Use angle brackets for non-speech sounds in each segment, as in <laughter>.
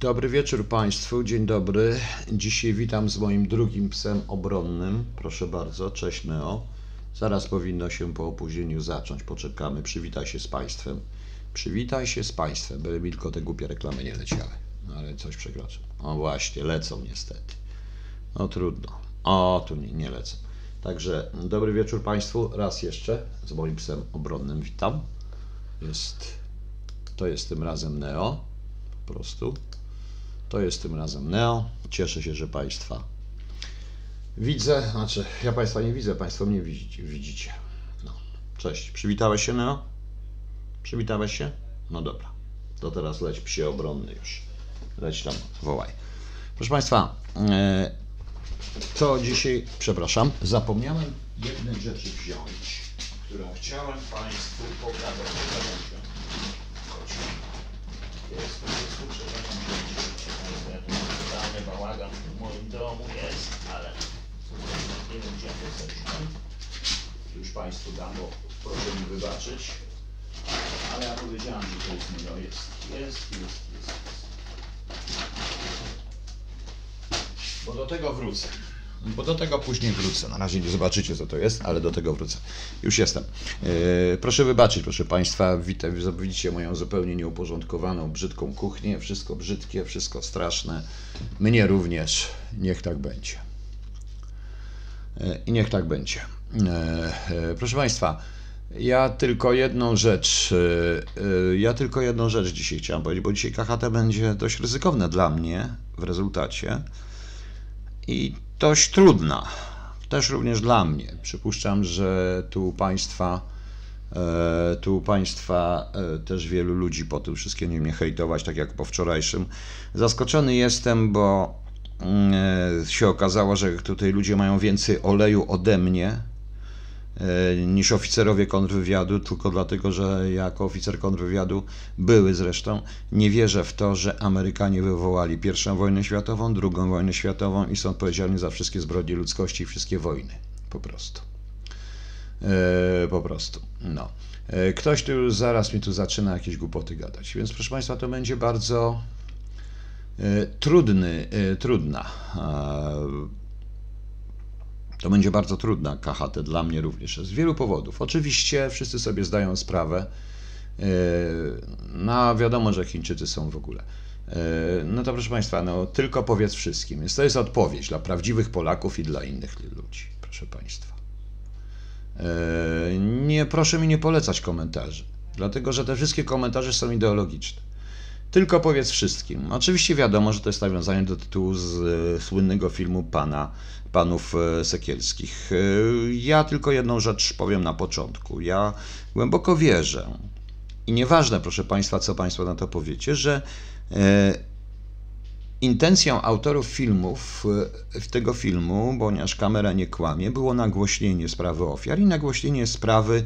Dobry wieczór Państwu, dzień dobry. Dzisiaj witam z moim drugim psem obronnym. Proszę bardzo, cześć Neo. Zaraz powinno się po opóźnieniu zacząć, poczekamy. Przywitaj się z Państwem. Przywitaj się z Państwem, byle tylko te głupie reklamy nie leciały. No ale coś przekraczam. O właśnie, lecą niestety. No trudno. O, tu nie, nie lecą. Także dobry wieczór Państwu. Raz jeszcze z moim psem obronnym witam. Jest, to jest tym razem Neo. Po prostu. To jest tym razem Neo. Cieszę się, że Państwa widzę. Znaczy, ja Państwa nie widzę, Państwo mnie widzicie. No. Cześć. Przywitałeś się, Neo? Przywitałeś się? No dobra. To teraz leć psie obronny już. Leć tam, wołaj. Proszę Państwa, e, to dzisiaj, przepraszam, zapomniałem jednej rzeczy wziąć, którą chciałem Państwu pokazać. Jest, jest, przepraszam, totalny bałagan w moim domu jest, ale nie wiem gdzie to jesteśmy. Już Państwu dam, bo proszę mi wybaczyć. Ale ja powiedziałem, że to jest. Jest, jest, jest, jest. jest. Bo do tego wrócę. Bo do tego później wrócę. Na razie nie zobaczycie, co to jest, ale do tego wrócę. Już jestem. E, proszę wybaczyć, proszę Państwa. Witam, widzicie moją zupełnie nieuporządkowaną, brzydką kuchnię. Wszystko brzydkie, wszystko straszne. Mnie również. Niech tak będzie. E, I niech tak będzie. E, proszę Państwa, ja tylko jedną rzecz, ja tylko jedną rzecz dzisiaj chciałem powiedzieć, bo dzisiaj KHT będzie dość ryzykowne dla mnie w rezultacie i dość trudna. Też również dla mnie. Przypuszczam, że tu Państwa, e, tu Państwa e, też wielu ludzi po tym wszystkim nie mnie hejtować, tak jak po wczorajszym. Zaskoczony jestem, bo mm, e, się okazało, że tutaj ludzie mają więcej oleju ode mnie, niż oficerowie kontrwywiadu, tylko dlatego, że jako oficer kontrwywiadu były zresztą, nie wierzę w to, że Amerykanie wywołali pierwszą wojnę światową, drugą wojnę światową i są odpowiedzialni za wszystkie zbrodnie ludzkości i wszystkie wojny. Po prostu. E, po prostu. No. E, ktoś tu zaraz mi tu zaczyna jakieś głupoty gadać. Więc proszę Państwa, to będzie bardzo trudny, trudna to będzie bardzo trudna KHT dla mnie również z wielu powodów. Oczywiście wszyscy sobie zdają sprawę, e, no wiadomo, że Chińczycy są w ogóle. E, no to proszę Państwa, no tylko powiedz wszystkim. Więc to jest odpowiedź dla prawdziwych Polaków i dla innych ludzi, proszę Państwa. E, nie, proszę mi nie polecać komentarzy, dlatego że te wszystkie komentarze są ideologiczne. Tylko powiedz wszystkim. Oczywiście wiadomo, że to jest nawiązanie do tytułu z e, słynnego filmu pana, panów e, Sekielskich. E, ja tylko jedną rzecz powiem na początku. Ja głęboko wierzę, i nieważne, proszę Państwa, co Państwo na to powiecie, że intencją autorów filmów, tego filmu, ponieważ kamera nie kłamie, było nagłośnienie sprawy ofiar i nagłośnienie sprawy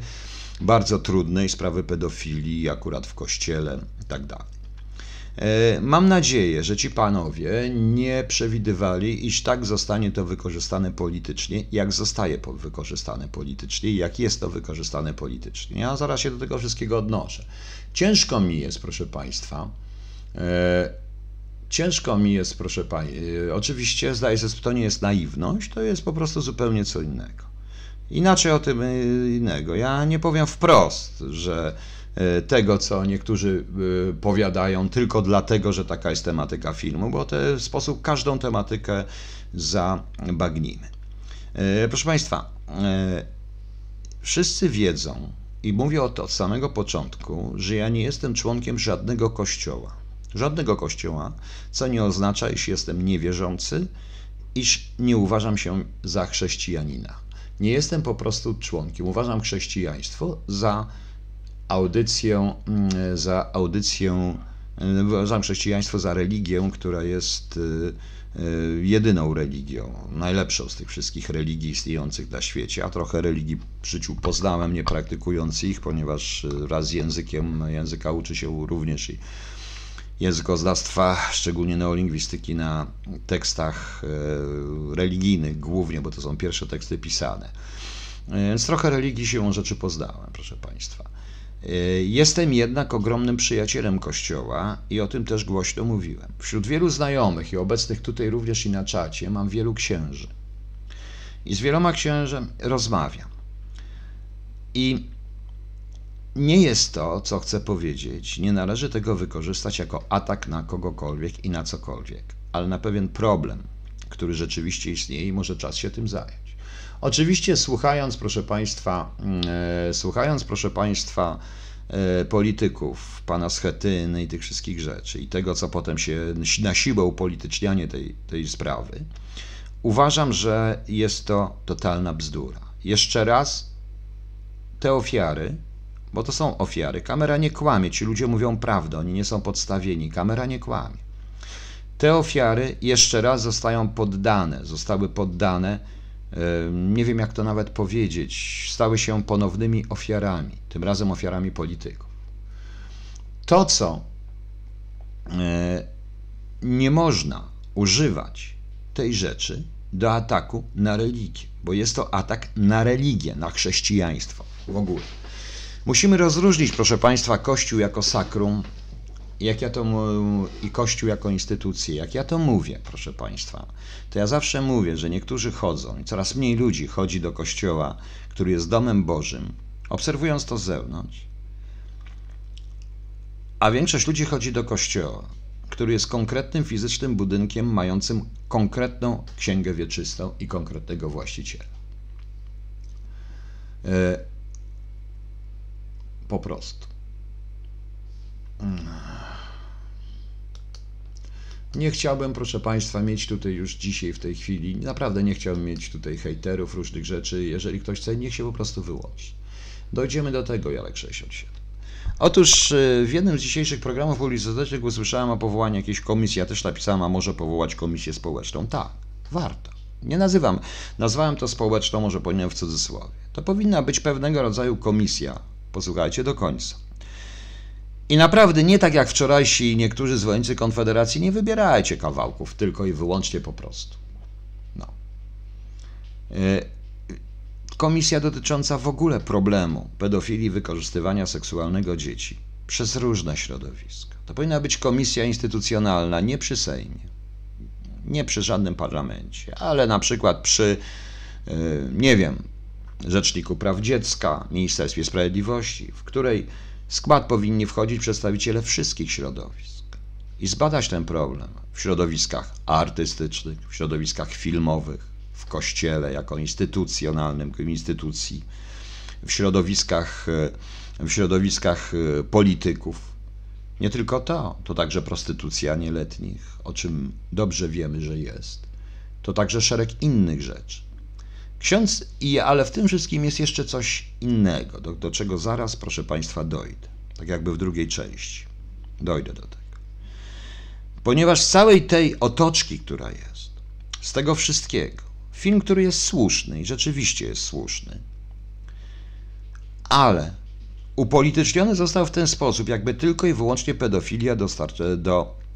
bardzo trudnej, sprawy pedofilii, akurat w kościele i tak mam nadzieję, że ci panowie nie przewidywali, iż tak zostanie to wykorzystane politycznie, jak zostaje wykorzystane politycznie i jak jest to wykorzystane politycznie. Ja zaraz się do tego wszystkiego odnoszę. Ciężko mi jest, proszę Państwa, e, ciężko mi jest, proszę Państwa, e, oczywiście zdaję sobie, to nie jest naiwność, to jest po prostu zupełnie co innego. Inaczej o tym innego. Ja nie powiem wprost, że E, tego, co niektórzy e, powiadają, tylko dlatego, że taka jest tematyka filmu, bo w ten sposób każdą tematykę zabagnimy. E, proszę Państwa, wszyscy wiedzą, i mówię o to od samego początku, że ja nie jestem członkiem żadnego kościoła. Żadnego kościoła, co nie oznacza, iż jestem niewierzący, iż nie uważam się za chrześcijanina. Nie jestem po prostu członkiem. Uważam chrześcijaństwo za audycję, mm, za audycję, uważam chrześcijaństwo za religię, która jest y, y, jedyną religią, najlepszą z tych wszystkich religii istniejących na świecie, a trochę religii w życiu poznałem, nie praktykując ich, ponieważ y, wraz z językiem, języka uczy się również i językoznawstwa, szczególnie neolingwistyki na tekstach religijnych głównie, bo to są pierwsze teksty pisane. Więc trochę religii się rzeczy poznałem, proszę Państwa. Y, Jestem jednak ogromnym przyjacielem Kościoła i o tym też głośno mówiłem. Wśród wielu znajomych i obecnych tutaj również i na czacie mam wielu księży. I z wieloma księżem rozmawiam. I nie jest to, co chcę powiedzieć, nie należy tego wykorzystać jako atak na kogokolwiek i na cokolwiek, ale na pewien problem, który rzeczywiście istnieje i może czas się tym zająć. Oczywiście słuchając, proszę Państwa, e, słuchając, proszę Państwa, e, polityków, pana Schetyny i tych wszystkich rzeczy i tego, co potem się na siłę upolitycznianie tej, tej sprawy, uważam, że jest to totalna bzdura. Jeszcze raz, te ofiary, bo to są ofiary, kamera nie kłamie, ci ludzie mówią prawdę, oni nie są podstawieni, kamera nie kłamie. Te ofiary jeszcze raz zostają poddane, zostały poddane nie wiem jak to nawet powiedzieć, stały się ponownymi ofiarami, tym razem ofiarami polityków. To, co e, nie można używać tej rzeczy do ataku na religię, bo jest to atak na religię, na chrześcijaństwo w ogóle. Musimy rozróżnić, proszę Państwa, Kościół jako sakrum jak ja to i Kościół jako instytucję, jak ja to mówię, proszę Państwa, to ja zawsze mówię, że niektórzy chodzą i coraz mniej ludzi chodzi do Kościoła, który jest domem Bożym, obserwując to z zewnątrz, a większość ludzi chodzi do Kościoła, który jest konkretnym fizycznym budynkiem mającym konkretną księgę wieczystą i konkretnego właściciela. E, po prostu. Nie chciałbym, proszę Państwa, mieć tutaj już dzisiaj, w tej chwili, naprawdę nie chciałbym mieć tutaj hejterów, różnych rzeczy. Jeżeli ktoś chce, niech się po prostu wyłączy. Dojdziemy do tego, Jalek 67. Otóż y, w jednym z dzisiejszych programów publicystycznych usłyszałem o powołaniu jakiejś komisji. Ja też napisałem, a może powołać komisję społeczną. Tak, warto. Nie nazywam, nazwałem to społeczną, może powinienem w cudzysłowie. To powinna być pewnego rodzaju komisja. Posłuchajcie do końca i naprawdę nie tak jak wczorajsi niektórzy zwolennicy Konfederacji, nie wybierajcie kawałków, tylko i wyłącznie po prostu. No. E, komisja dotycząca w ogóle problemu pedofilii wykorzystywania seksualnego dzieci przez różne środowiska. To powinna być komisja instytucjonalna, nie przy Sejmie, nie przy żadnym parlamencie, ale na przykład przy, e, nie wiem, Rzeczniku Praw Dziecka, Ministerstwie Sprawiedliwości, w której skład powinni wchodzić przedstawiciele wszystkich środowisk i zbadać ten problem w środowiskach artystycznych, w środowiskach filmowych, w kościele jako instytucjonalnym instytucji, w środowiskach, w środowiskach e, polityków. Nie tylko to, to także prostytucja nieletnich, o czym dobrze wiemy, że jest. To także szereg innych rzeczy. Ksiądz, ale w tym wszystkim jest jeszcze coś innego, do, do czego zaraz, proszę Państwa, dojdę. Tak jakby w drugiej części. Dojdę do tego. Ponieważ z całej tej otoczki, która jest, z tego wszystkiego, film, który jest słuszny i rzeczywiście jest słuszny, ale upolityczniony został w ten sposób, jakby tylko i wyłącznie pedofilia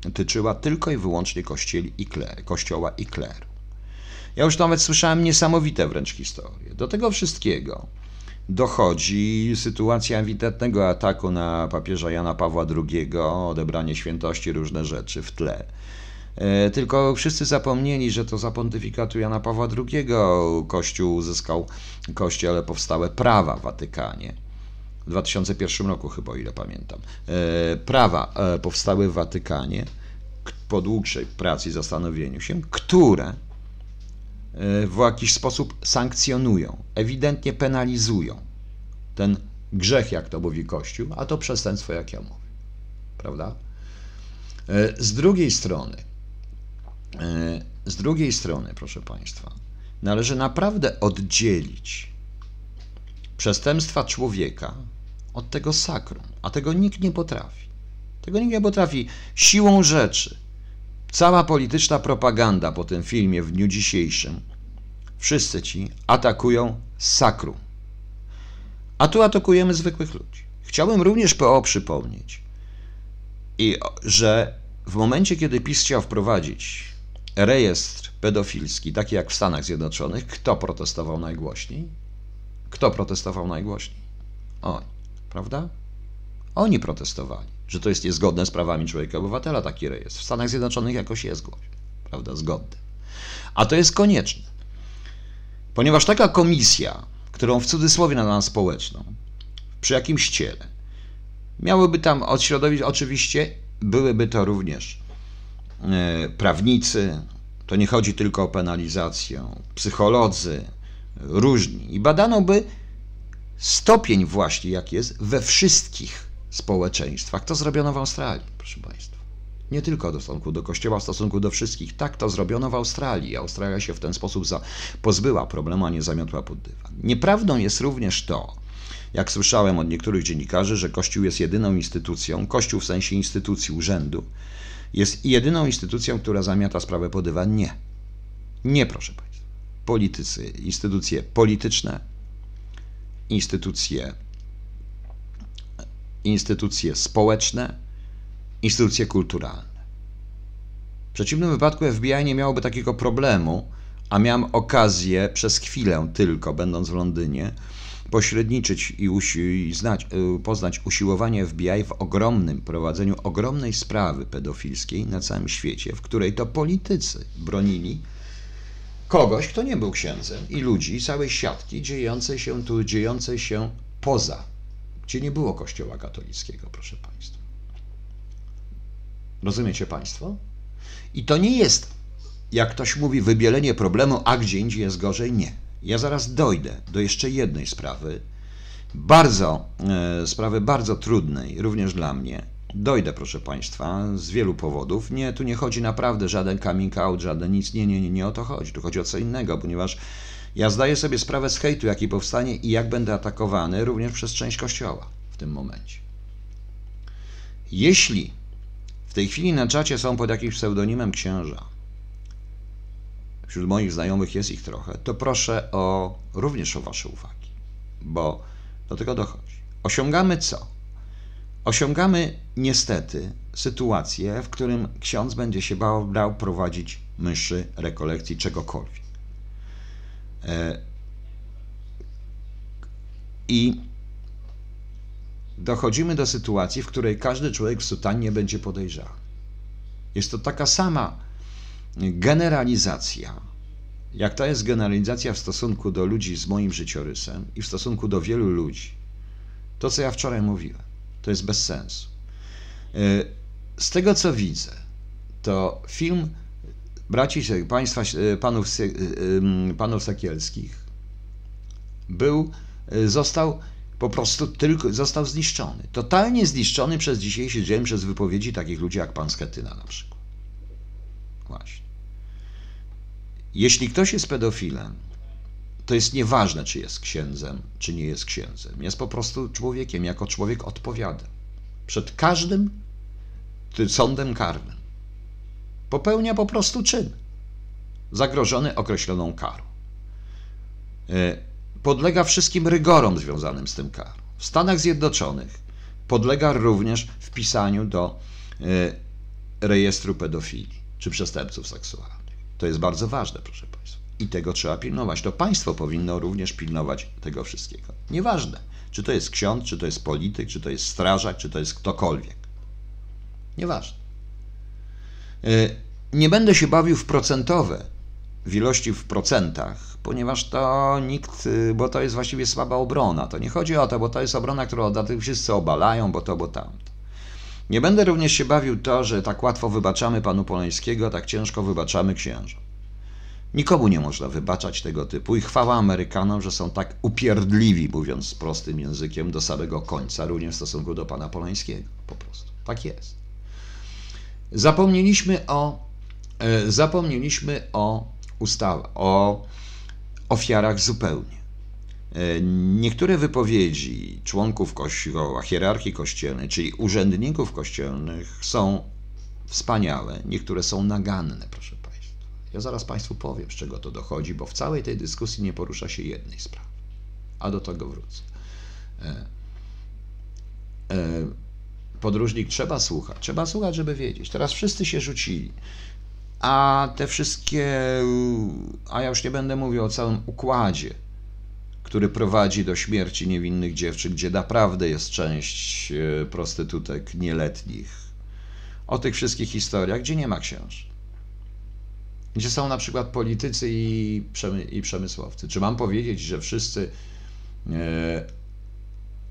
dotyczyła tylko i wyłącznie kościeli i kler, kościoła i kleru. Ja już nawet słyszałem niesamowite wręcz historie. Do tego wszystkiego dochodzi sytuacja ewidentnego ataku na papieża Jana Pawła II, odebranie świętości, różne rzeczy w tle. E, tylko wszyscy zapomnieli, że to za pontyfikatu Jana Pawła II Kościół uzyskał kościele powstałe prawa w Watykanie. W 2001 roku chyba, o ile pamiętam. E, prawa e, powstały w Watykanie po dłuższej pracy i zastanowieniu się, które w jakiś sposób sankcjonują, ewidentnie penalizują ten grzech, jak to mówi Kościół, a to przestępstwo, jak ja mówię. Prawda? E, z drugiej strony, e, z drugiej strony, proszę Państwa, należy naprawdę oddzielić przestępstwa człowieka od tego sakrum, a tego nikt nie potrafi. Tego nikt nie potrafi siłą rzeczy Cała polityczna propaganda po tym filmie w dniu dzisiejszym, wszyscy ci atakują sakrum. A tu atakujemy zwykłych ludzi. Chciałbym również PO przypomnieć, i, że w momencie, kiedy PiS chciał wprowadzić rejestr pedofilski, taki jak w Stanach Zjednoczonych, kto protestował najgłośniej? Kto protestował najgłośniej? Oni, prawda? Oni protestowali, że to jest niezgodne z prawami człowieka obywatela taki rejestr. W Stanach Zjednoczonych jakoś jest głoś, prawda, zgodny. A to jest konieczne, ponieważ taka komisja, którą w cudzysłowie nazywam społeczną, przy jakimś ciele, miałyby tam od środowisk, oczywiście byłyby to również e, prawnicy, to nie chodzi tylko o penalizację, psycholodzy, różni. I badano by stopień właśnie, jak jest we wszystkich społeczeństwach. To zrobiono w Australii, proszę Państwa. Nie tylko w stosunku do Kościoła, w stosunku do wszystkich. Tak to zrobiono w Australii. Australia się w ten sposób pozbyła problemu, a nie zamiotła pod dywan. Nieprawdą jest również to, jak słyszałem od niektórych dziennikarzy, że Kościół jest jedyną instytucją, Kościół w sensie instytucji urzędu, jest jedyną instytucją, która zamiata sprawę pod dywan. Nie. Nie, proszę Państwa. Politycy, instytucje polityczne, instytucje, instytucje społeczne, instytucje kulturalne. W przeciwnym wypadku FBI nie miałoby takiego problemu, a miałem okazję przez chwilę tylko, będąc w Londynie, pośredniczyć i, usi- znać, y, poznać usiłowanie FBI w ogromnym prowadzeniu ogromnej sprawy pedofilskiej na całym świecie, w której to politycy bronili kogoś, kto nie był księdzem i ludzi, całej siatki dziejącej się tu, dziejącej się poza, gdzie nie było kościoła katolickiego, proszę Państwa. Rozumiecie Państwo? I to nie jest, jak ktoś mówi, wybielenie problemu, a gdzie indziej jest gorzej. Nie. Ja zaraz dojdę do jeszcze jednej sprawy, bardzo, e, sprawy bardzo trudnej, również dla mnie. Dojdę, proszę Państwa, z wielu powodów. Nie, tu nie chodzi naprawdę żaden coming out, żaden nic. Nie, nie, nie, nie o to chodzi. Tu chodzi o co innego, ponieważ ja zdaję sobie sprawę z hejtu, jaki powstanie i jak będę atakowany również przez część Kościoła w tym momencie. Jeśli w tej chwili na czacie są pod jakimś pseudonimem księża, wśród moich znajomych jest ich trochę, to proszę o również o Wasze uwagi, bo do tego dochodzi. Osiągamy co? Osiągamy niestety sytuację, w którym ksiądz będzie się bał, brał prowadzić myszy, rekolekcji, czegokolwiek. E, I dochodzimy do sytuacji, w której każdy człowiek w sutannie będzie podejrzany. Jest to taka sama generalizacja, jak to jest generalizacja w stosunku do ludzi z moim życiorysem i w stosunku do wielu ludzi. To, co ja wczoraj mówiłem, to jest bez sensu. E, z tego, co widzę, to film braci, państwa, e, panów, e, panów Sekielskich był, został po prostu tylko został zniszczony. Totalnie zniszczony przez dzisiejszy dzień przez wypowiedzi takich ludzi jak pan Schetyna na przykład. Właśnie. Jeśli ktoś jest pedofilem, to jest nieważne, czy jest księdzem, czy nie jest księdzem. Jest po prostu człowiekiem, jako człowiek odpowiada. Przed każdym sądem karnym. Popełnia po prostu czyn zagrożony określoną karą. E, podlega wszystkim rygorom związanym z tym karą. W Stanach Zjednoczonych podlega również wpisaniu do e, rejestru pedofilii czy przestępców seksualnych. To jest bardzo ważne, proszę Państwa. I tego trzeba pilnować. To państwo powinno również pilnować tego wszystkiego. Nieważne, czy to jest ksiądz, czy to jest polityk, czy to jest strażak, czy to jest ktokolwiek. Nieważne. E, nie będę się bawił w procentowe, w ilości w procentach, ponieważ to nikt, bo to jest właściwie słaba obrona. To nie chodzi o to, bo to jest obrona, którą wszyscy obalają, bo to, bo tamto. Nie będę również się bawił to, że tak łatwo wybaczamy panu Polańskiego, tak ciężko wybaczamy księżom. Nikomu nie można wybaczać tego typu i chwała Amerykanom, że są tak upierdliwi, mówiąc prostym językiem, do samego końca, również w stosunku do pana Polańskiego. Po prostu. Tak jest. Zapomnieliśmy o, e, zapomnieliśmy o ustawie, o ofiarach zupełnie. E, niektóre wypowiedzi członków kościoła, hierarchii kościelnej, czyli urzędników kościelnych są wspaniałe, niektóre są naganne, proszę Państwa. Ja zaraz Państwu powiem, z czego to dochodzi, bo w całej tej dyskusji nie porusza się jednej sprawy, a do tego wrócę. E, podróżnik trzeba słuchać, trzeba słuchać, żeby wiedzieć. Teraz wszyscy się rzucili. A te wszystkie, a ja już nie będę mówił o całym układzie który prowadzi do śmierci niewinnych dziewczyn, gdzie naprawdę jest część e, prostytutek nieletnich. O tych wszystkich historiach, gdzie nie ma księży. Gdzie są na przykład politycy i, przemy i przemysłowcy. Czy mam powiedzieć, że wszyscy.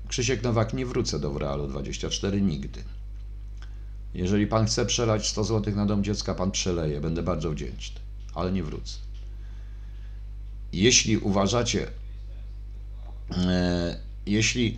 Krzysiek Nowak nie wrócę do Realu 24 nigdy. Jeżeli pan chce przelać 100 zł na dom dziecka, pan przeleje. Będę bardzo wdzięczny, ale nie wrócę. Jeśli uważacie, e, jeśli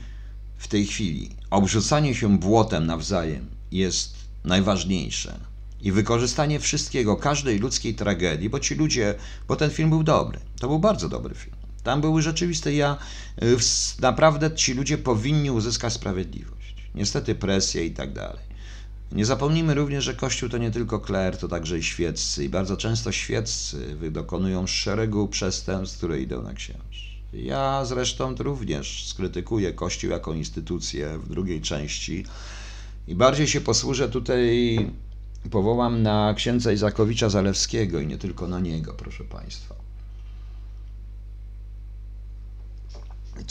w tej chwili obrzucanie się błotem nawzajem jest najważniejsze i wykorzystanie wszystkiego, każdej ludzkiej tragedii, bo ci ludzie, bo ten film był dobry, to był bardzo dobry film. Tam były rzeczywiste, ja y, naprawdę ci ludzie powinni uzyskać sprawiedliwość. Niestety presja i tak dalej. Nie zapomnijmy również, że Kościół to nie tylko kler, to także i świeccy. I bardzo często świeccy dokonują szeregu przestępstw, które idą na księży. Ja zresztą również skrytykuję Kościół jako instytucję w drugiej części i bardziej się posłużę tutaj, powołam na księdza Izakowicza Zalewskiego i nie tylko na niego, proszę Państwa.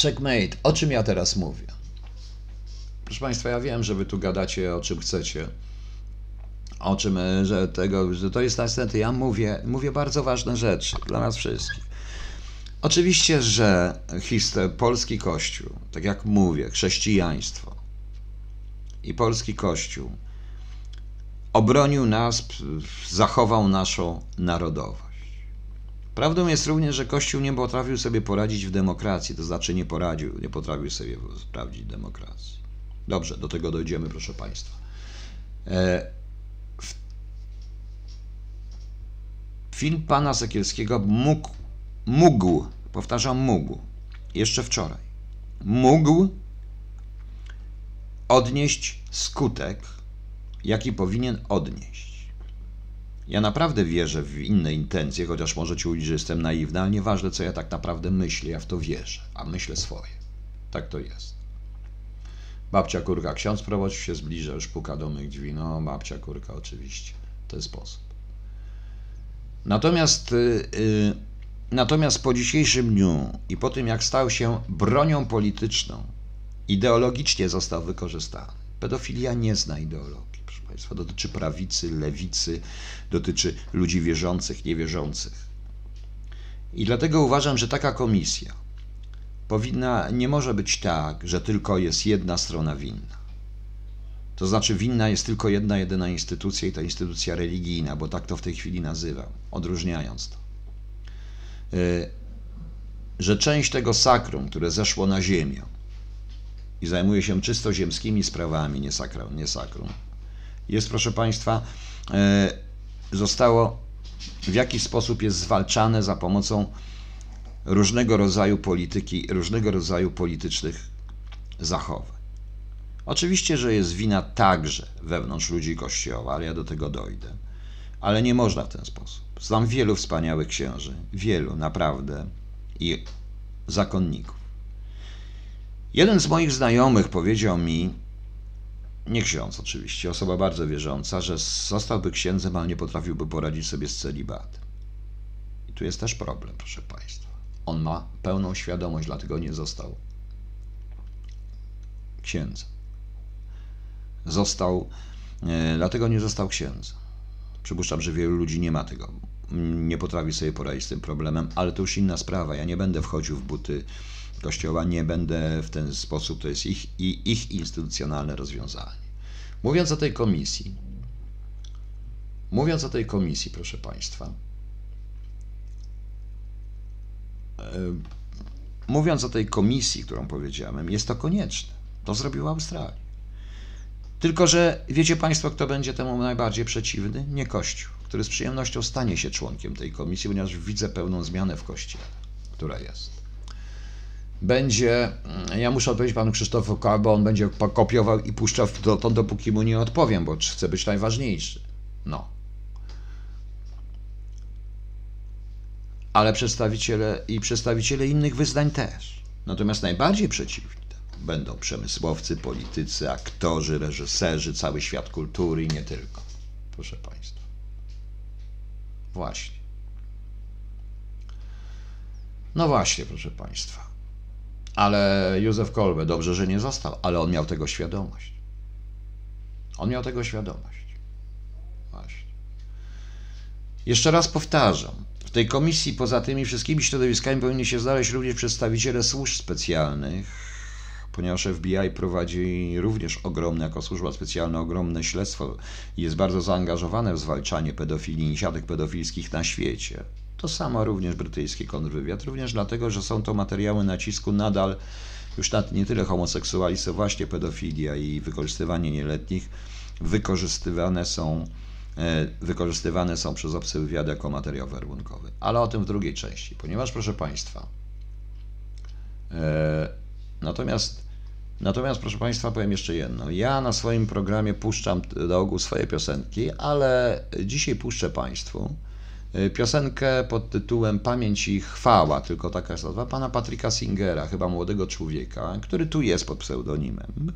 Checkmate. O czym ja teraz mówię? Proszę Państwa, ja wiem, że Wy tu gadacie o czym chcecie. O czym, że tego, że to jest następne. Ja mówię, mówię bardzo ważne rzeczy dla nas wszystkich. Oczywiście, że historia, polski Kościół, tak jak mówię, chrześcijaństwo i polski Kościół obronił nas, zachował naszą narodowość. Prawdą jest również, że Kościół nie potrafił sobie poradzić w demokracji, to znaczy nie poradził, nie potrafił sobie sprawdzić demokracji. Dobrze, do tego dojdziemy, proszę Państwa. E, film pana Sekielskiego mógł, mógł, powtarzam, mógł, jeszcze wczoraj, mógł odnieść skutek, jaki powinien odnieść. Ja naprawdę wierzę w inne intencje, chociaż możecie ulić, że jestem naiwny, ale nieważne, co ja tak naprawdę myślę, ja w to wierzę, a myślę swoje. Tak to jest. Babcia kurka, ksiądz prowadzi się zbliża, już puka do mych drzwi. No, babcia kurka, oczywiście. W ten sposób. Natomiast, yy, natomiast po dzisiejszym dniu i po tym, jak stał się bronią polityczną, ideologicznie został wykorzystany. Pedofilia nie zna ideologii proszę Państwa. Dotyczy prawicy, lewicy, dotyczy ludzi wierzących, niewierzących. I dlatego uważam, że taka komisja powinna, nie może być tak, że tylko jest jedna strona winna. To znaczy winna jest tylko jedna, jedyna instytucja i to instytucja religijna, bo tak to w tej chwili nazywam, odróżniając to. E, że część tego sakrum, które zeszło na ziemię i zajmuje się czysto ziemskimi sprawami, nie sakrum, nie sakrum jest, proszę Państwa, e, zostało w jakiś sposób jest zwalczane za pomocą różnego rodzaju polityki, różnego rodzaju politycznych zachowań. Oczywiście, że jest wina także wewnątrz ludzi Kościoła, ale ja do tego dojdę. Ale nie można w ten sposób. Znam wielu wspaniałych księży, wielu naprawdę i zakonników. Jeden z moich znajomych powiedział mi, nie ksiądz oczywiście, osoba bardzo wierząca, że zostałby księdzem, ale nie potrafiłby poradzić sobie z celibatem. I tu jest też problem, proszę Państwa. On ma pełną świadomość, dlatego nie został księdzem. Został, e, dlatego nie został księdzem. Przypuszczam, że wielu ludzi nie ma tego, nie potrafi sobie poradzić z tym problemem, ale to już inna sprawa. Ja nie będę wchodził w buty Kościoła, nie będę w ten sposób, to jest ich, ich instytucjonalne rozwiązanie. Mówiąc o tej komisji, mówiąc o tej komisji, proszę Państwa, e, mówiąc o tej komisji, którą powiedziałem, jest to konieczne. To zrobiła Australia. Tylko, że wiecie Państwo, kto będzie temu najbardziej przeciwny? Nie Kościół, który z przyjemnością stanie się członkiem tej komisji, ponieważ widzę pełną zmianę w Kościele, która jest będzie, mm, ja muszę odpowiedzieć panu Krzysztofowi, bo on będzie kopiował i puszczał dotąd, dopóki mu nie odpowiem, bo chcę być najważniejszy. No. Ale przedstawiciele i przedstawiciele innych wyznań też. Natomiast najbardziej przeciwni będą przemysłowcy, politycy, aktorzy, reżyserzy, cały świat kultury i nie tylko. Proszę Państwa. Właśnie. No właśnie, proszę Państwa. Ale Józef Kolbe, dobrze, że nie został, ale on miał tego świadomość. On miał tego świadomość. Właśnie. Jeszcze raz powtarzam. W tej komisji poza tymi wszystkimi środowiskami powinni się znaleźć również przedstawiciele służb specjalnych, ponieważ FBI prowadzi również ogromne, jako służba specjalna, ogromne śledztwo i jest bardzo zaangażowane w zwalczanie pedofilii i siatek pedofilskich na świecie. To samo również brytyjski kontrwywiad, również dlatego, że są to materiały nacisku nadal już nie tyle homoseksualizm, właśnie pedofilia i wykorzystywanie nieletnich wykorzystywane są, e, wykorzystywane są przez obcy wywiad jako materiał werbunkowy. Ale o tym w drugiej części, ponieważ proszę Państwa, e, natomiast Natomiast, proszę Państwa, powiem jeszcze jedno. Ja na swoim programie puszczam do ogółu swoje piosenki, ale dzisiaj puszczę Państwu piosenkę pod tytułem Pamięć i chwała, tylko taka jest nazwa, pana Patryka Singera, chyba młodego człowieka, który tu jest pod pseudonimem.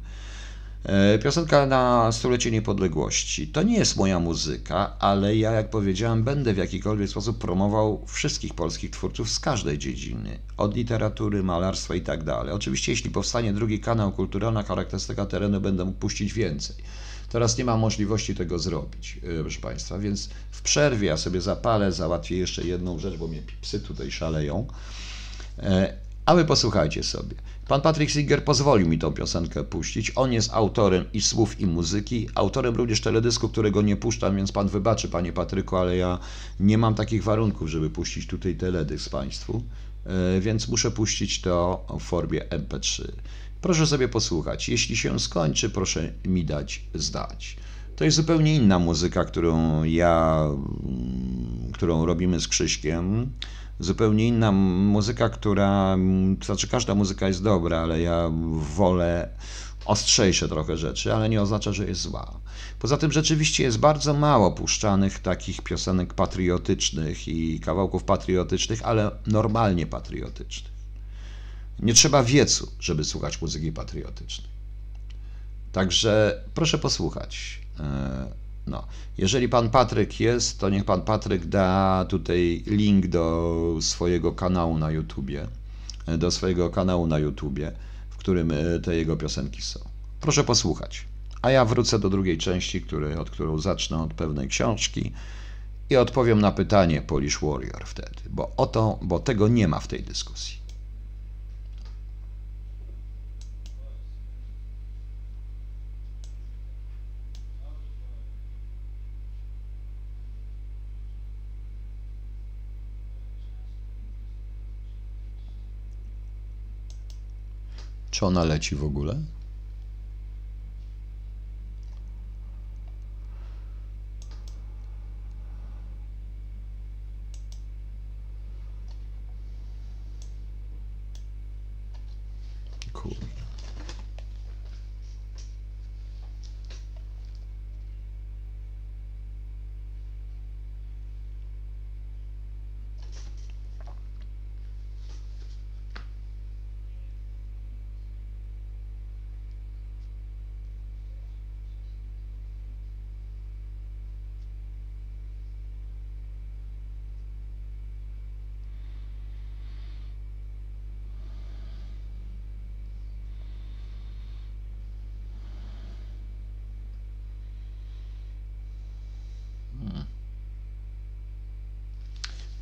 Y, piosenka na stulecie niepodległości. To nie jest moja muzyka, ale ja, jak powiedziałem, będę w jakikolwiek sposób promował wszystkich polskich twórców z każdej dziedziny, od literatury, malarstwa i tak dalej. Oczywiście, jeśli powstanie drugi kanał kulturalna charakterystyka terenu, będę mógł puścić więcej. Teraz nie mam możliwości tego zrobić, e, proszę Państwa, więc w przerwie ja sobie zapalę, załatwię jeszcze jedną rzecz, bo mnie psy tutaj szaleją. E, a wy posłuchajcie sobie. Pan Patrick Singer pozwolił mi tą piosenkę puścić. On jest autorem i słów, i muzyki. Autorem również teledysku, którego nie puszczam, więc pan wybaczy, panie Patryku, ale ja nie mam takich warunków, żeby puścić tutaj teledysk państwu, e, więc muszę puścić to w formie MP3. Proszę sobie posłuchać. Jeśli się skończy, proszę mi dać zdać. To jest zupełnie inna muzyka, którą ja, którą robimy z Krzyśkiem. Zupełnie inna muzyka, która, to znaczy każda muzyka jest dobra, ale ja wolę ostrzejsze trochę rzeczy, ale nie oznacza, że jest zła. Poza tym rzeczywiście jest bardzo mało puszczanych takich piosenek patriotycznych i kawałków patriotycznych, ale normalnie patriotycznych. Nie trzeba wiecu, żeby słuchać muzyki patriotycznej. Także proszę posłuchać. E, no. Jeżeli pan Patryk jest, to niech pan Patryk da tutaj link do swojego kanału na YouTubie, e, do swojego kanału na YouTubie, w którym e, te jego piosenki są. Proszę posłuchać. A ja wrócę do drugiej części, który, od którą zacznę od pewnej książki i odpowiem na pytanie Polish Warrior wtedy, bo oto, bo tego nie ma w tej dyskusji. Czy ona leci w ogóle?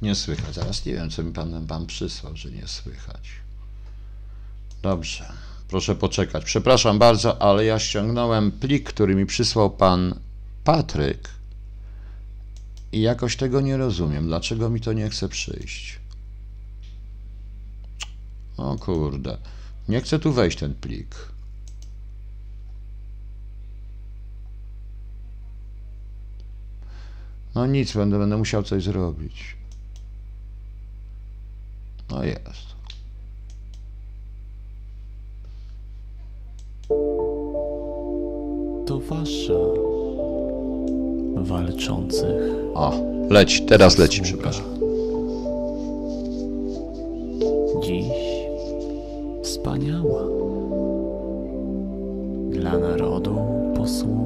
Nie słychać. Zaraz nie wiem, co mi pan, pan przysłał, że nie słychać. Dobrze. Proszę poczekać. Przepraszam bardzo, ale ja ściągnąłem plik, który mi przysłał pan Patryk i jakoś tego nie rozumiem. Dlaczego mi to nie chce przyjść? O kurde. Nie chcę tu wejść ten plik. No nic, będę, będę musiał coś zrobić. No jest. To wasza walczących. O, leci, teraz leci, przepraszam. Dziś wspaniała dla narodu posługa.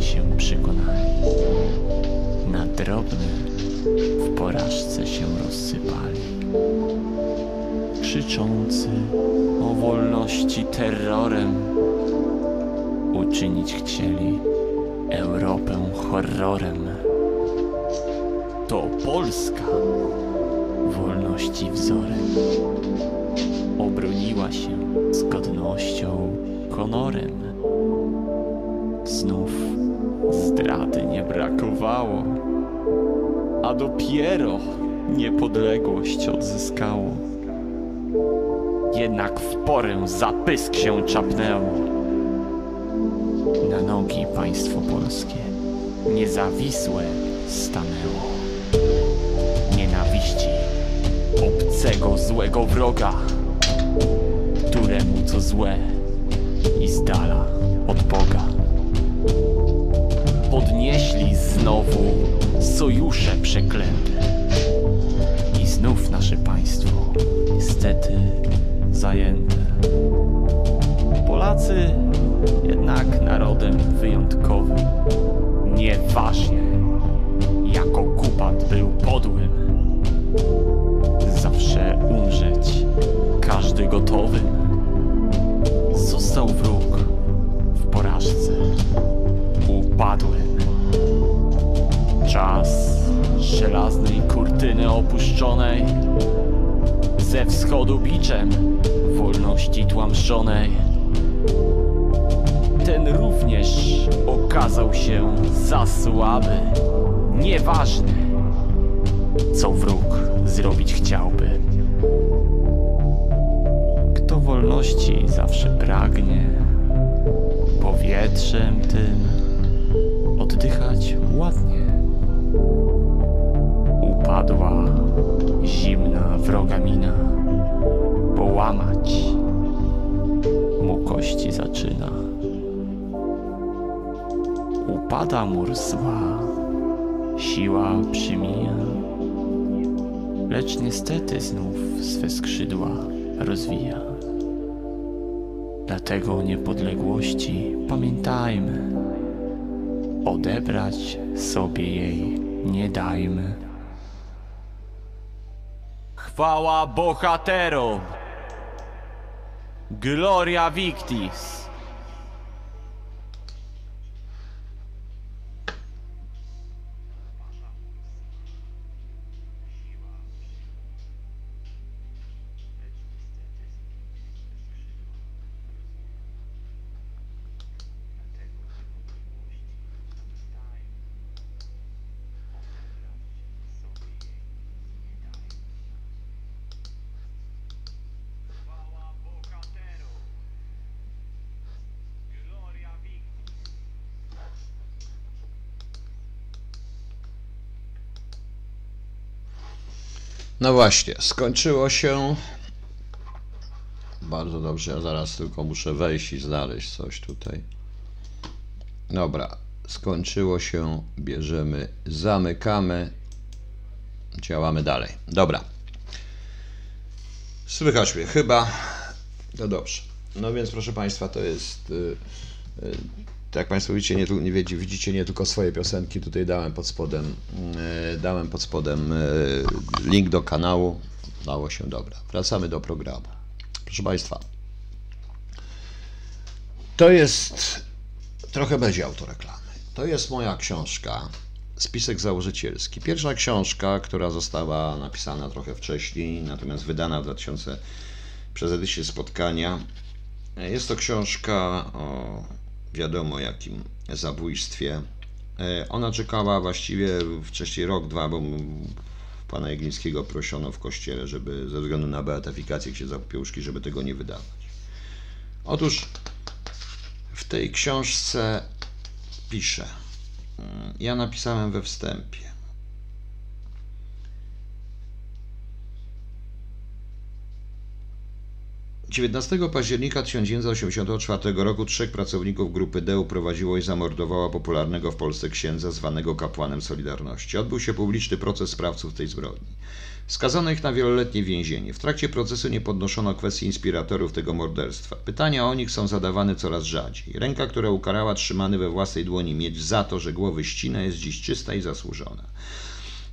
Się przekonali. Na drobne w porażce się rozsypali. Krzyczący o wolności terrorem uczynić chcieli Europę horrorem. To Polska wolności wzorem obroniła się z godnością, honorem. Znów zdrady nie brakowało, a dopiero niepodległość odzyskało. Jednak w porę zapysk się czapnęło. Na nogi państwo polskie niezawisłe stanęło. Nienawiści obcego złego wroga, któremu co złe i z dala od Boga. Podnieśli znowu sojusze przeklęte i znów nasze państwo niestety zajęte. Polacy jednak narodem wyjątkowym, nieważne jak okupant był podłym, zawsze umrzeć każdy gotowym. Został wróg w porażce, upadłym. Czas żelaznej kurtyny opuszczonej, ze wschodu biczem wolności tłamszonej. Ten również okazał się za słaby, nieważny, co wróg zrobić chciałby. Kto wolności zawsze pragnie, powietrzem tym oddychać ładnie. Upadła zimna wroga mina, połamać mu kości zaczyna. Upada mur zła, siła przymija, lecz niestety znów swe skrzydła rozwija. Dlatego niepodległości pamiętajmy, odebrać sobie jej nie dajmy. Chwała bohaterom! Gloria Victis! No właśnie, skończyło się. Bardzo dobrze, ja zaraz tylko muszę wejść i znaleźć coś tutaj. Dobra, skończyło się, bierzemy, zamykamy, działamy dalej. Dobra. Słychać mnie chyba. No dobrze. No więc proszę Państwa, to jest. Jak Państwo widzicie, nie, nie widzicie nie tylko swoje piosenki, tutaj dałem pod spodem, y, dałem pod spodem y, link do kanału. Dało się dobra. Wracamy do programu. Proszę Państwa, to jest trochę będzie autoreklamy. To jest moja książka, spisek założycielski. Pierwsza książka, która została napisana trochę wcześniej, natomiast wydana w 2000 przez edycję spotkania. Jest to książka o wiadomo jakim zabójstwie. E, Ona czekała właściwie wcześniej rok, dwa, bo pana Jeglińskiego proszono w kościele, żeby ze względu na beatyfikację księdza Popiełuszki, żeby tego nie wydawać. Otóż w tej książce pisze, mm, ja napisałem we wstępie, 19 października 1984 roku trzech pracowników grupy D uprowadziło i zamordowało popularnego w Polsce księdza zwanego kapłanem Solidarności. Odbył się publiczny proces sprawców tej zbrodni. Skazano ich na wieloletnie więzienie. W trakcie procesu nie podnoszono kwestii inspiratorów tego morderstwa. Pytania o nich są zadawane coraz rzadziej. Ręka, która ukarała trzymany we własnej dłoni miecz za to, że głowy ścina, jest dziś czysta i zasłużona.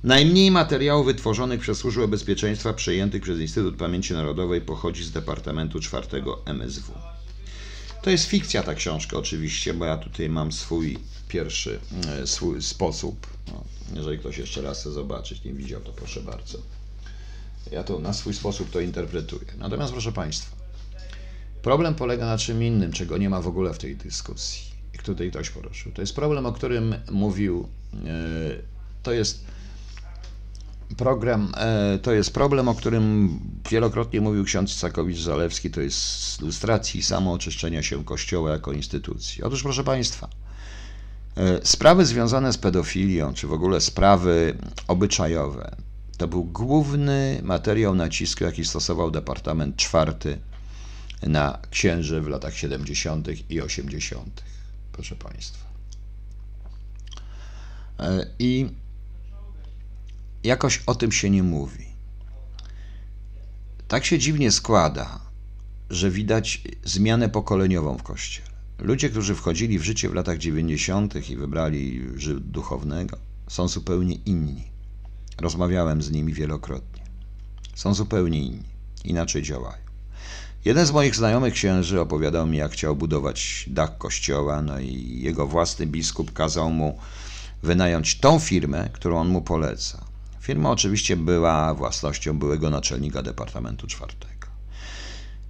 Najmniej materiałów wytworzonych przez Służbę Bezpieczeństwa przejętych przez Instytut Pamięci Narodowej pochodzi z Departamentu IV MSW. To jest fikcja ta książka oczywiście, bo ja tutaj mam swój pierwszy e, swój sposób. No, jeżeli ktoś jeszcze raz chce zobaczyć, nie widział, to proszę bardzo. Ja to na swój sposób to interpretuję. Natomiast proszę Państwa, problem polega na czym innym, czego nie ma w ogóle w tej dyskusji, i tutaj ktoś poruszył. To jest problem, o którym mówił, e, to jest program, e, to jest problem, o którym wielokrotnie mówił ksiądz Cakowicz-Zalewski, to jest lustracji i samooczyszczenia się Kościoła jako instytucji. Otóż, proszę Państwa, e, sprawy związane z pedofilią, czy w ogóle sprawy obyczajowe, to był główny materiał nacisku, jaki stosował Departament Czwarty na księży w latach 70. i 80. Proszę Państwa. E, I jakoś o tym się nie mówi. Tak się dziwnie składa, że widać zmianę pokoleniową w Kościele. Ludzie, którzy wchodzili w życie w latach 90. i wybrali żywot duchownego, są zupełnie inni. Rozmawiałem z nimi wielokrotnie. Są zupełnie inni, inaczej działają. Jeden z moich znajomych księży opowiadał mi, jak chciał budować dach kościoła, no i jego własny biskup kazał mu wynająć tą firmę, którą on mu poleca. Firma oczywiście była własnością byłego naczelnika Departamentu Czwartego.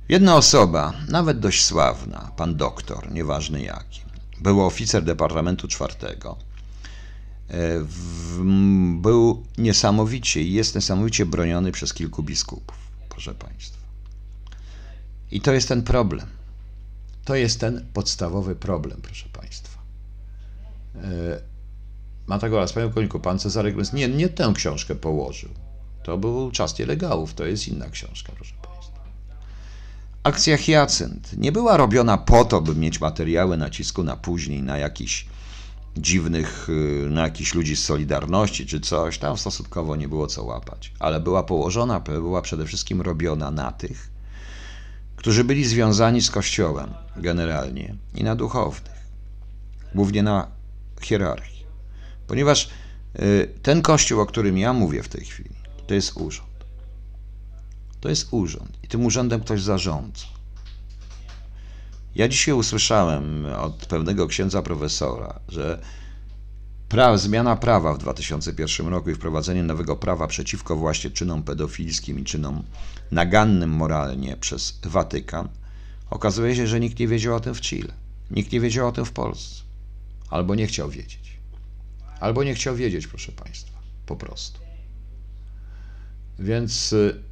Jedna osoba, nawet dość sławna, pan doktor, nieważny jaki, był oficer Departamentu Czwartego, e, był niesamowicie i jest niesamowicie broniony przez kilku biskupów, proszę Państwa. I to jest ten problem. To jest ten podstawowy problem, proszę Państwa. Matagoras, panie koniku, pan Cezary Grys nie, nie tę książkę położył. To był czas nielegałów, to jest inna książka, proszę państwa. Akcja Hyacynt nie była robiona po to, by mieć materiały nacisku na później, na jakichś dziwnych, y, na jakichś ludzi z Solidarności czy coś. Tam stosunkowo nie było co łapać. Ale była położona, była przede wszystkim robiona na tych, którzy byli związani z Kościołem generalnie i na duchownych. Głównie na hierarchii. Ponieważ y, ten kościół, o którym ja mówię w tej chwili, to jest urząd. To jest urząd i tym urzędem ktoś zarządza. Ja dzisiaj usłyszałem od pewnego księdza profesora, że pra, zmiana prawa w 2001 roku i wprowadzenie nowego prawa przeciwko właśnie czynom pedofilskim i czynom nagannym moralnie przez Watykan, okazuje się, że nikt nie wiedział o tym w Chile. Nikt nie wiedział o tym w Polsce. Albo nie chciał wiedzieć. Albo nie chciał wiedzieć, proszę Państwa, po prostu. Więc y,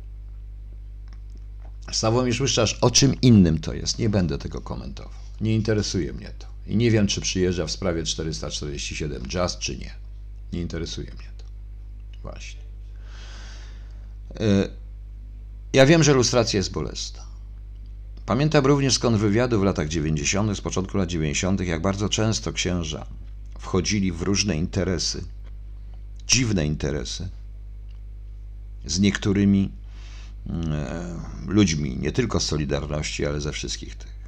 Sławomir Łyszczarz, o czym innym to jest? Nie będę tego komentował. Nie interesuje mnie to. I nie wiem, czy przyjeżdża w sprawie 447 jazz, czy nie. Nie interesuje mnie to. Właśnie. Y, ja wiem, że ilustracja jest bolesna. Pamiętam również skąd wywiadu w latach 90., z początku lat 90., jak bardzo często księża wchodzili w różne interesy, dziwne interesy z niektórymi e, ludźmi, nie tylko z Solidarności, ale ze wszystkich tych.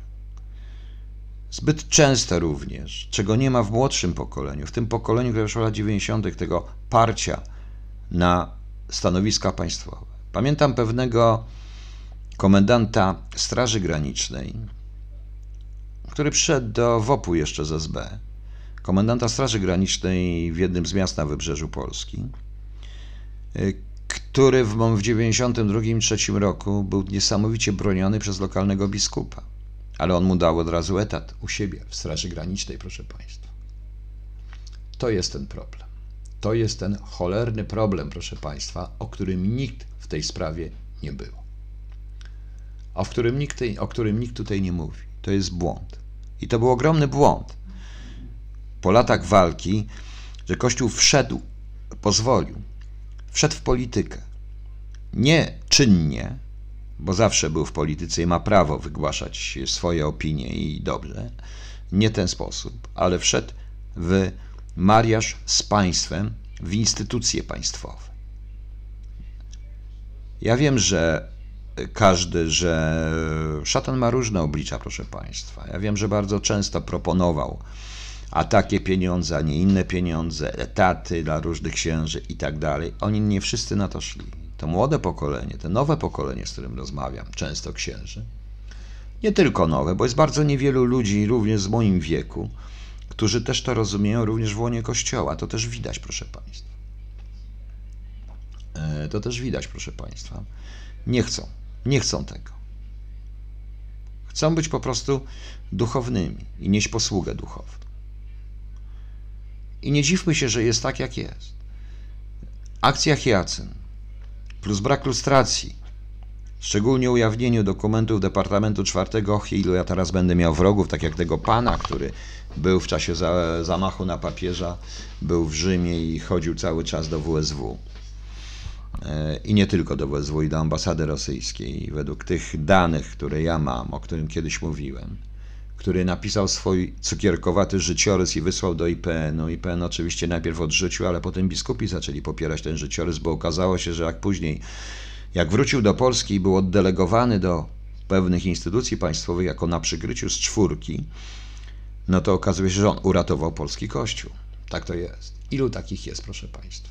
Zbyt często również, czego nie ma w młodszym pokoleniu, w tym pokoleniu, które wyszło lat 90., tego parcia na stanowiska państwowe. Pamiętam pewnego komendanta Straży Granicznej, który przyszedł do WOP-u jeszcze z SB komendanta Straży Granicznej w jednym z miast na wybrzeżu Polski, y, który w 1992-1993 roku był niesamowicie broniony przez lokalnego biskupa. Ale on mu dał od razu etat u siebie w Straży Granicznej, proszę Państwa. To jest ten problem. To jest ten cholerny problem, proszę Państwa, o którym nikt w tej sprawie nie był. O którym nikt, o którym nikt tutaj nie mówi. To jest błąd. I to był ogromny błąd po latach walki, że Kościół wszedł, pozwolił, wszedł w politykę. Nie czynnie, bo zawsze był w polityce i ma prawo wygłaszać swoje opinie i dobrze. Nie ten sposób, ale wszedł w mariaż z państwem, w instytucje państwowe. Ja wiem, że każdy, że szatan ma różne oblicza, proszę Państwa. Ja wiem, że bardzo często proponował a takie pieniądze, a nie inne pieniądze, etaty dla różnych księży i tak dalej. Oni nie wszyscy na to szli. To młode pokolenie, to nowe pokolenie, z którym rozmawiam, często księży, nie tylko nowe, bo jest bardzo niewielu ludzi, również w moim wieku, którzy też to rozumieją, również w łonie Kościoła. To też widać, proszę Państwa. E, To też widać, proszę Państwa. Nie chcą, nie chcą tego. Chcą być po prostu duchownymi i nieść posługę duchowną. I nie dziwmy się, że jest tak, jak jest. Akcja Hiacyn plus brak lustracji, szczególnie ujawnieniu dokumentów Departamentu czwartego, och, ilu ja teraz będę miał wrogów, tak jak tego pana, który był w czasie za, zamachu na papieża, był w Rzymie i chodził cały czas do WSW. E, I nie tylko do WSW, i do ambasady rosyjskiej. Według tych danych, które ja mam, o którym kiedyś mówiłem, który napisał swój cukierkowaty życiorys i wysłał do IPN-u. IPN oczywiście najpierw odrzucił, ale potem biskupi zaczęli popierać ten życiorys, bo okazało się, że jak później, jak wrócił do Polski i był oddelegowany do pewnych instytucji państwowych jako na przykryciu z czwórki, no to okazuje się, że on uratował polski kościół. Tak to jest. Ilu takich jest, proszę Państwa?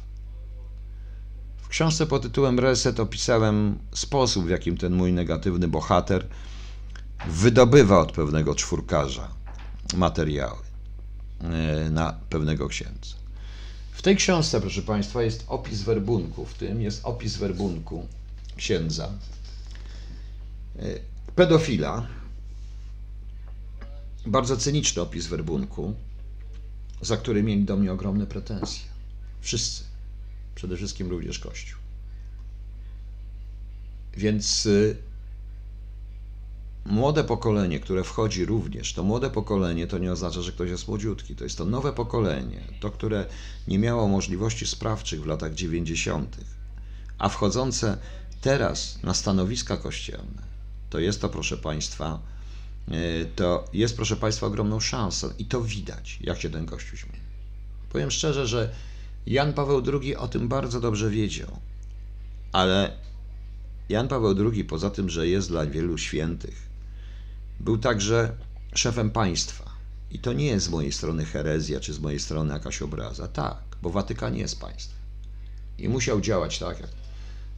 W książce pod tytułem Reset opisałem sposób, w jakim ten mój negatywny bohater wydobywa od pewnego czwórkarza materiały e, na pewnego księdza. W tej książce, proszę Państwa, jest opis werbunku, w tym jest opis werbunku księdza, e, pedofila, bardzo cyniczny opis werbunku, za który mieli do mnie ogromne pretensje. Wszyscy, przede wszystkim również Kościół. Więc y, młode pokolenie, które wchodzi również, to młode pokolenie to nie oznacza, że ktoś jest młodziutki. To jest to nowe pokolenie, to, które nie miało możliwości sprawczych w latach 90., a wchodzące teraz na stanowiska kościelne, to jest to, proszę Państwa, e, to jest, proszę Państwa, ogromną szansą i to widać, jak się ten kościół śmieje. Powiem szczerze, że Jan Paweł II o tym bardzo dobrze wiedział, ale Jan Paweł II, poza tym, że jest dla wielu świętych, był także szefem państwa. I to nie jest z mojej strony herezja, czy z mojej strony jakaś obraza. Tak, bo Watykan jest państwem. I musiał działać tak. jak-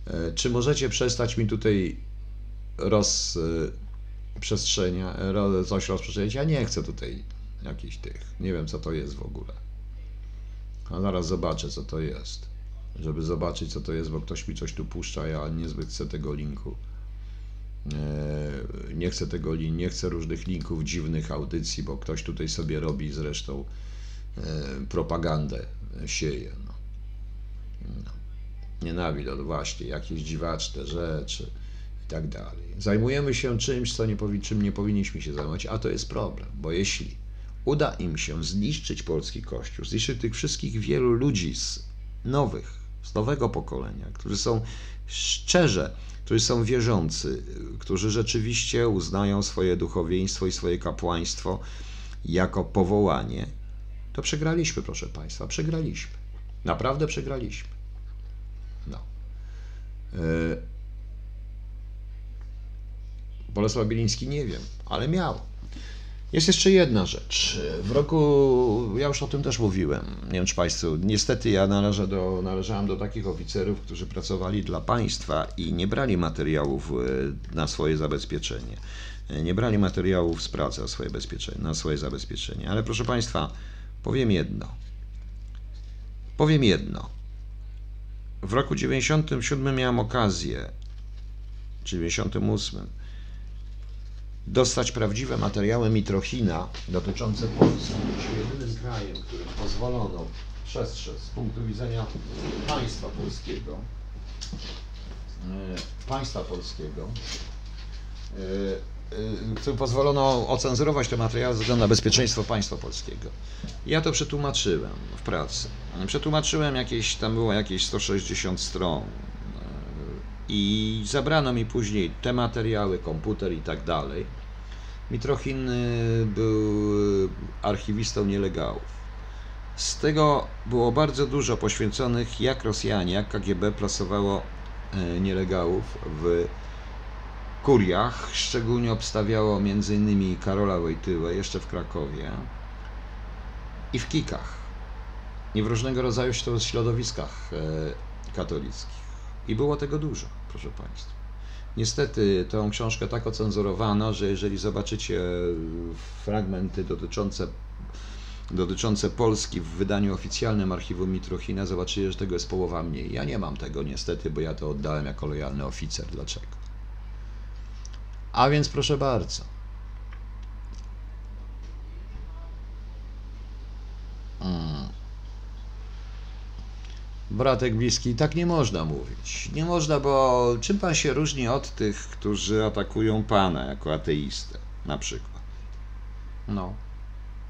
E, Czy możecie przestać mi tutaj roz, e, przestrzenia, e, coś rozprzestrzeniać? Ja nie chcę tutaj jakichś tych. Nie wiem, co to jest w ogóle. A zaraz zobaczę, co to jest. Żeby zobaczyć, co to jest, bo ktoś mi coś tu puszcza, ja niezbyt chcę tego linku. E, Nie chcę tego nie chcę różnych linków dziwnych audycji, bo ktoś tutaj sobie robi zresztą e, propagandę, sieje. No. No. No właśnie, jakieś dziwaczne rzeczy i tak dalej. Zajmujemy się czymś, co nie powi- czym nie powinniśmy się zajmować, a to jest problem, bo jeśli uda im się zniszczyć polski kościół, zniszczyć tych wszystkich wielu ludzi z nowych, z nowego pokolenia, którzy są szczerze, którzy są wierzący, którzy rzeczywiście uznają swoje duchowieństwo i swoje kapłaństwo jako powołanie, to przegraliśmy, proszę Państwa, przegraliśmy. Naprawdę przegraliśmy. No. E, Bolesław Bieliński nie wiem, ale miał. Jest jeszcze jedna rzecz. W roku, ja już o tym też mówiłem, nie wiem czy Państwu, niestety ja należę do, należałem do takich oficerów, którzy pracowali dla państwa i nie brali materiałów e, na swoje zabezpieczenie. E, Nie brali materiałów z pracy na swoje, bezpieczenie, na swoje zabezpieczenie. Ale proszę Państwa, powiem jedno. Powiem jedno. W roku 97 miałem okazję, 98, dostać prawdziwe materiały Mitrochina dotyczące Polski. Byliśmy jedynym krajem, którym pozwolono przestrzec z punktu widzenia państwa polskiego, e, państwa polskiego, e, e, którym pozwolono ocenzurować te materiały ze względu na bezpieczeństwo państwa polskiego. Ja to przetłumaczyłem w pracy. Przetłumaczyłem jakieś, tam było jakieś 160 stron. I zabrano mi później te materiały, komputer i tak dalej. Mitrochin y, był archiwistą nielegalów. Z tego było bardzo dużo poświęconych, jak Rosjanie, jak KGB plasowało e, nielegalów w kuriach. Szczególnie obstawiało m.in. Karola Wojtyłę jeszcze w Krakowie i w Kikach i w różnego rodzaju śro- środowiskach e, katolickich. I było tego dużo, proszę Państwa. Niestety tą książkę tak ocenzurowano, że jeżeli zobaczycie e, fragmenty dotyczące, dotyczące Polski w wydaniu oficjalnym archiwum Mitrochina, zobaczycie, że tego jest połowa mniej. Ja nie mam tego niestety, bo ja to oddałem jako lojalny oficer. Dlaczego? A więc proszę bardzo. Mm. Bratek bliski, tak nie można mówić. Nie można, bo czym pan się różni od tych, którzy atakują pana jako ateistę, na przykład? No,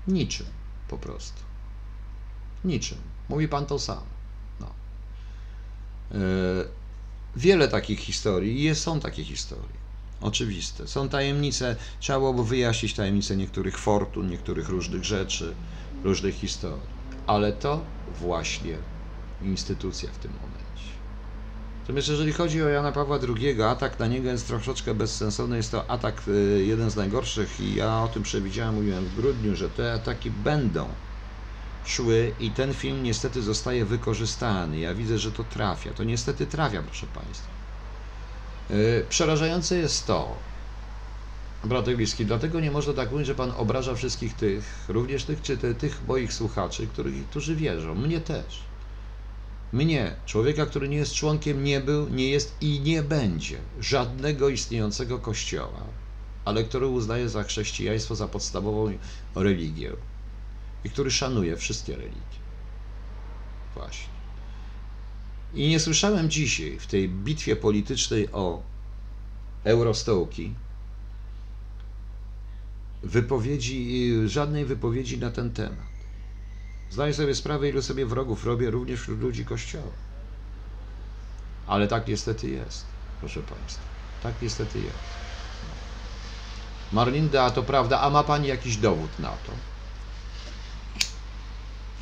niczym po prostu. Niczym. Mówi pan to samo. No. E, wiele takich historii, jest, są takie historie. Oczywiste. Są tajemnice, trzeba byłoby wyjaśnić tajemnice niektórych fortun, niektórych różnych rzeczy, różnych historii. Ale to właśnie instytucja w tym momencie. Natomiast jeżeli chodzi o Jana Pawła II, atak na niego jest troszeczkę bezsensowny. Jest to atak y, jeden z najgorszych i ja o tym przewidziałem, mówiłem w grudniu, że te ataki będą szły i ten film niestety zostaje wykorzystany. Ja widzę, że to trafia. To niestety trafia, proszę Państwa. Y, Przerażające jest to, Bratek bliski, dlatego nie można tak mówić, że Pan obraża wszystkich tych, również tych, czy te, tych moich słuchaczy, których, którzy wierzą. Mnie też. Mnie, człowieka, który nie jest członkiem, nie był, nie jest i nie będzie żadnego istniejącego kościoła, ale który uznaje za chrześcijaństwo za podstawową religię i który szanuje wszystkie religie. Właśnie. I nie słyszałem dzisiaj w tej bitwie politycznej o eurostołki wypowiedzi, żadnej wypowiedzi na ten temat. Zdaję sobie sprawę, ilu sobie wrogów robię również wśród ludzi Kościoła. Ale tak niestety jest, proszę Państwa. Tak niestety jest. Marlinda, to prawda, a ma Pani jakiś dowód na to?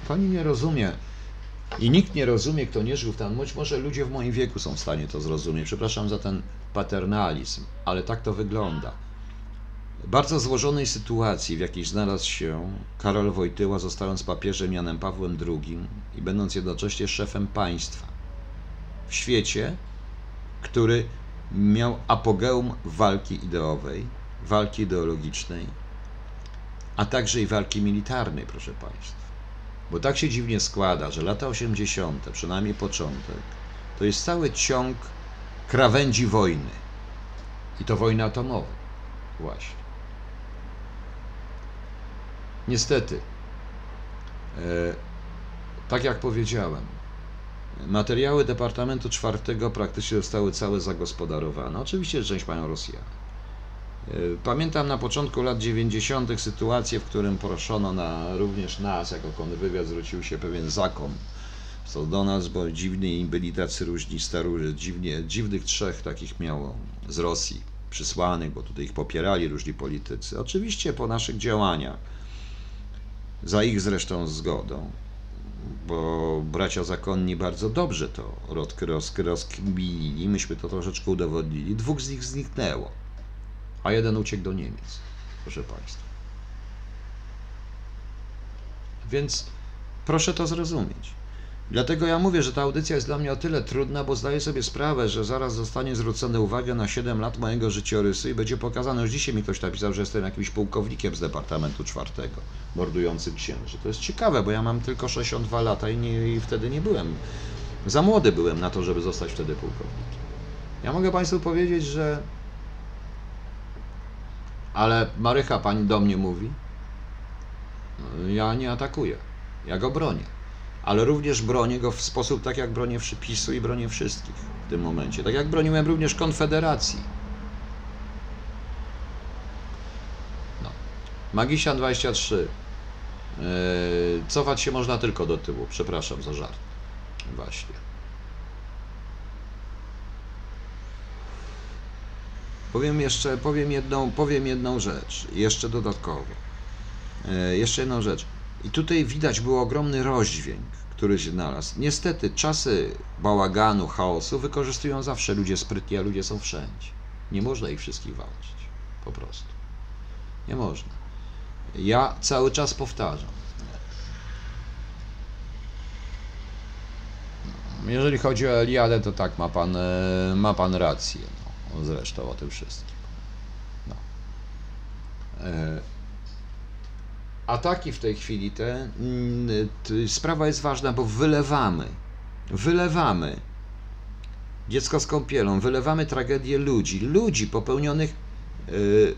Pani nie rozumie i nikt nie rozumie, kto nie żył w tam. Być może ludzie w moim wieku są w stanie to zrozumieć. Przepraszam za ten paternalizm, ale tak to wygląda bardzo złożonej sytuacji, w jakiej znalazł się Karol Wojtyła, zostając papieżem Janem Pawłem II i będąc jednocześnie szefem państwa w świecie, który miał apogeum walki ideowej, walki ideologicznej, a także i walki militarnej, proszę Państwa. Bo tak się dziwnie składa, że lata 80., przynajmniej początek, to jest cały ciąg krawędzi wojny. I to wojny atomowej. Właśnie. Niestety, e, tak jak powiedziałem, materiały Departamentu Czwartego praktycznie zostały całe zagospodarowane. Oczywiście część mają Rosjanie. E, Pamiętam na początku lat 90. sytuację, w którym proszono na, również nas, jako kontrwywiad, zwrócił się pewien zakon co do nas, bo dziwni byli tacy różni starurzy, dziwnie, dziwnych trzech takich miało z Rosji przysłanych, bo tutaj ich popierali różni politycy. Oczywiście po naszych działaniach za ich zresztą zgodą, bo bracia zakonni bardzo dobrze to rozkminili, myśmy to troszeczkę udowodnili. Dwóch z nich zniknęło, a jeden uciekł do Niemiec, proszę Państwa. Więc proszę to zrozumieć. Dlatego ja mówię, że ta audycja jest dla mnie o tyle trudna, bo zdaję sobie sprawę, że zaraz zostanie zwrócona uwaga na 7 lat mojego życiorysu i będzie pokazane, już dzisiaj mi ktoś napisał, że jestem jakimś pułkownikiem z Departamentu Czwartego, mordującym księży. To jest ciekawe, bo ja mam tylko 62 lata i, nie, i wtedy nie byłem, za młody byłem na to, żeby zostać wtedy pułkownikiem. Ja mogę Państwu powiedzieć, że ale Marycha, Pani do mnie mówi, No, ja nie atakuję, ja go bronię ale również bronię go w sposób tak, jak bronię przypisu i bronię wszystkich w tym momencie. Tak jak broniłem również Konfederacji. No. Magisian 23. Yy, cofać się można tylko do tyłu. Przepraszam za żart. Właśnie. Powiem jeszcze, powiem jedną, powiem jedną rzecz, jeszcze dodatkowo. E, jeszcze jedną rzecz. I tutaj widać był ogromny rozdźwięk, który się znalazł. Niestety czasy bałaganu, chaosu wykorzystują zawsze ludzie sprytni, a ludzie są wszędzie. Nie można ich wszystkich walczyć. Po prostu. Nie można. Ja cały czas powtarzam. Jeżeli chodzi o Eliadę, to tak, ma pan, e, ma pan rację. No, zresztą o tym wszystkim. No. E, Ataki w tej chwili te, mm, sprawa jest ważna, bo wylewamy, wylewamy dziecko z kąpielą, wylewamy tragedię ludzi, ludzi popełnionych y,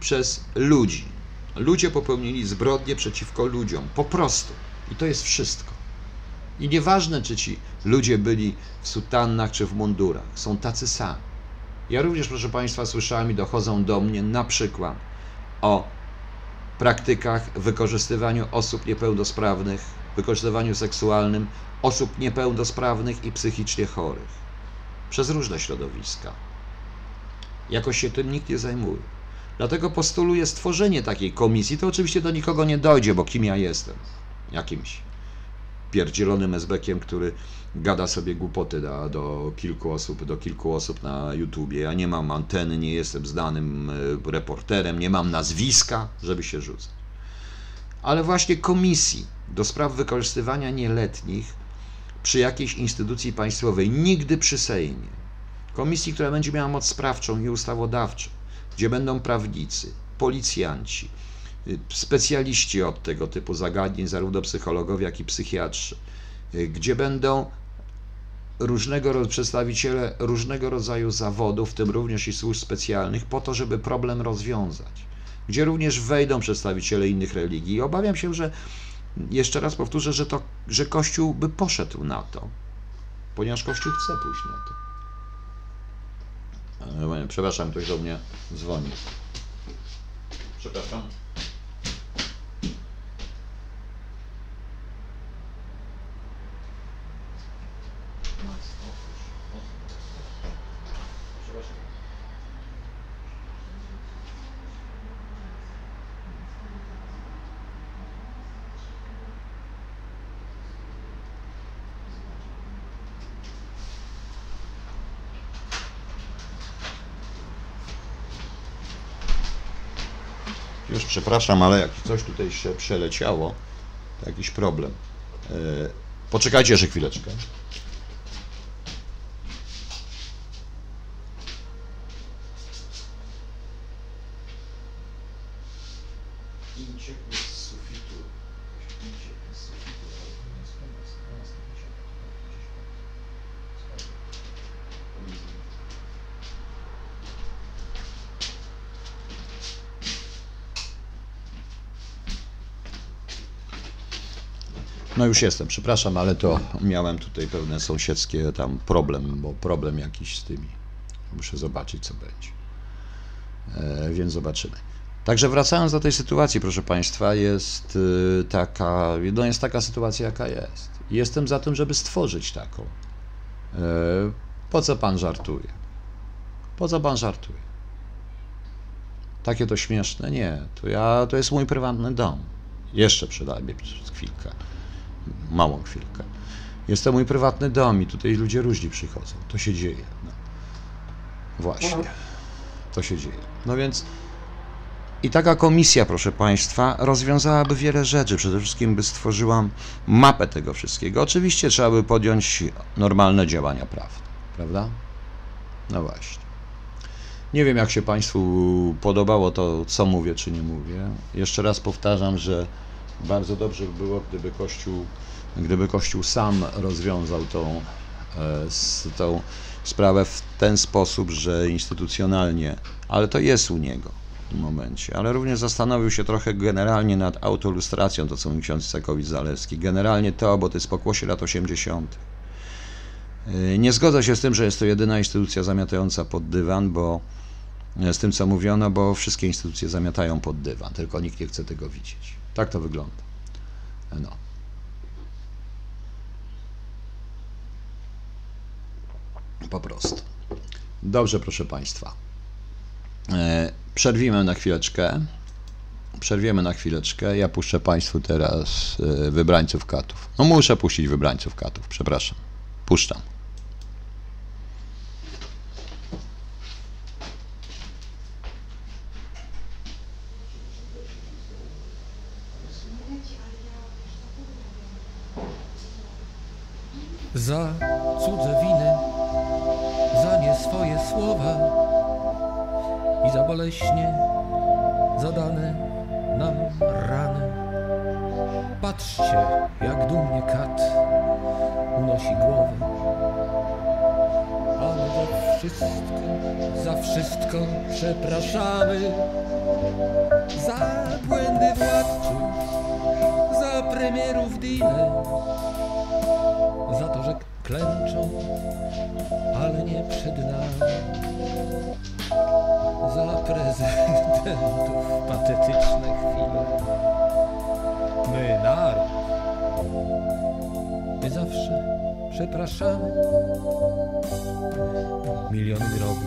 przez ludzi. Ludzie popełnili zbrodnie przeciwko ludziom, po prostu. I to jest wszystko. I nieważne, czy ci ludzie byli w sutannach czy w mundurach, są tacy sami. Ja również, proszę Państwa, słyszałem i dochodzą do mnie na przykład o praktykach wykorzystywaniu osób niepełnosprawnych, wykorzystywaniu seksualnym osób niepełnosprawnych i psychicznie chorych przez różne środowiska. Jakoś się tym nikt nie zajmuje. Dlatego postuluję stworzenie takiej komisji. To oczywiście do nikogo nie dojdzie, bo kim ja jestem? Jakimś pierdzielonym esbekiem, który gada sobie głupoty do, do kilku osób, do kilku osób na YouTubie. Ja nie mam anteny, nie jestem znanym e, reporterem, nie mam nazwiska, żeby się rzucać. Ale właśnie komisji do spraw wykorzystywania nieletnich przy jakiejś instytucji państwowej, nigdy przy Sejmie. Komisji, która będzie miała moc sprawczą i ustawodawczą, gdzie będą prawnicy, policjanci, y, specjaliści od tego typu zagadnień, zarówno psychologowie, jak i psychiatrzy, y, gdzie będą różnego przedstawiciele różnego rodzaju zawodów, w tym również i służb specjalnych, po to, żeby problem rozwiązać. Gdzie również wejdą przedstawiciele innych religii. I obawiam się, że jeszcze raz powtórzę, że, to, że Kościół by poszedł na to, ponieważ Kościół chce pójść na to. E, Przepraszam, ktoś do mnie dzwoni. Przepraszam. Już przepraszam, ale jak coś tutaj się przeleciało, to jakiś problem. E, Poczekajcie jeszcze chwileczkę. z sufitu. z sufitu, No już jestem, przepraszam, ale to miałem tutaj pewne sąsiedzkie tam problem, bo problem jakiś z tymi. Muszę zobaczyć, co będzie. E, więc zobaczymy. Także wracając do tej sytuacji, proszę Państwa, jest y, taka, no jest taka sytuacja, jaka jest. Jestem za tym, żeby stworzyć taką. E, po co Pan żartuje? Po co Pan żartuje? Takie to śmieszne? Nie. To, ja, to jest mój prywatny dom. Jeszcze przynajmniej przez chwilkę małą chwilkę. Jest to mój prywatny dom i tutaj ludzie różni przychodzą. To się dzieje. No. Właśnie. To się dzieje. No więc i taka komisja, proszę Państwa, rozwiązałaby wiele rzeczy. Przede wszystkim by stworzyła mapę tego wszystkiego. Oczywiście trzeba by podjąć normalne działania prawne, prawda? No właśnie. Nie wiem, jak się Państwu podobało to, co mówię, czy nie mówię. Jeszcze raz powtarzam, że bardzo dobrze by było, gdyby Kościół, gdyby Kościół sam rozwiązał tą, e, tą sprawę w ten sposób, że instytucjonalnie, ale to jest u niego w tym momencie, ale również zastanowił się trochę generalnie nad autolustracją, to co mówi ksiądz Cekowicz-Zalewski. Generalnie to, bo to jest pokłosie lat 80. E, Nie zgodzę się z tym, że jest to jedyna instytucja zamiatająca pod dywan, bo e, z tym, co mówiono, bo wszystkie instytucje zamiatają pod dywan, tylko nikt nie chce tego widzieć. Tak to wygląda. No. Po prostu. Dobrze, proszę Państwa. E, Przerwijmy na chwileczkę. Przerwiemy na chwileczkę. Ja puszczę Państwu teraz e, wybrańców katów. No muszę puścić wybrańców katów, przepraszam. Puszczam. Za cudze winy, za nie swoje słowa i za boleśnie zadane nam rany. Patrzcie, jak dumnie kat unosi głowę. Ale za wszystko, za wszystko przepraszamy. Za błędy władców, premierów deale za to, że klęczą, ale nie przed nami. Za prezydentów patetyczne chwile. My naród. My zawsze przepraszamy. Milion grobów,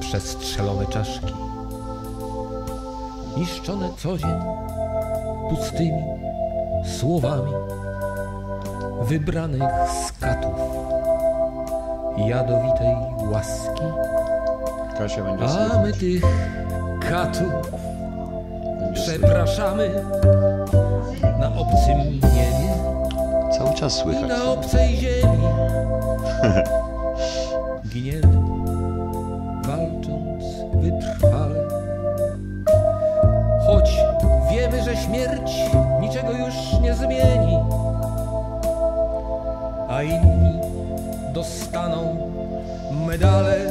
przestrzelone czaszki, niszczone co dzień pustymi słowami wybranych z katów jadowitej łaski, a my tych katów przepraszamy na obcym niebie Cały czas i słychać. na obcej ziemi. <laughs> Giniemy, a inni dostaną medale.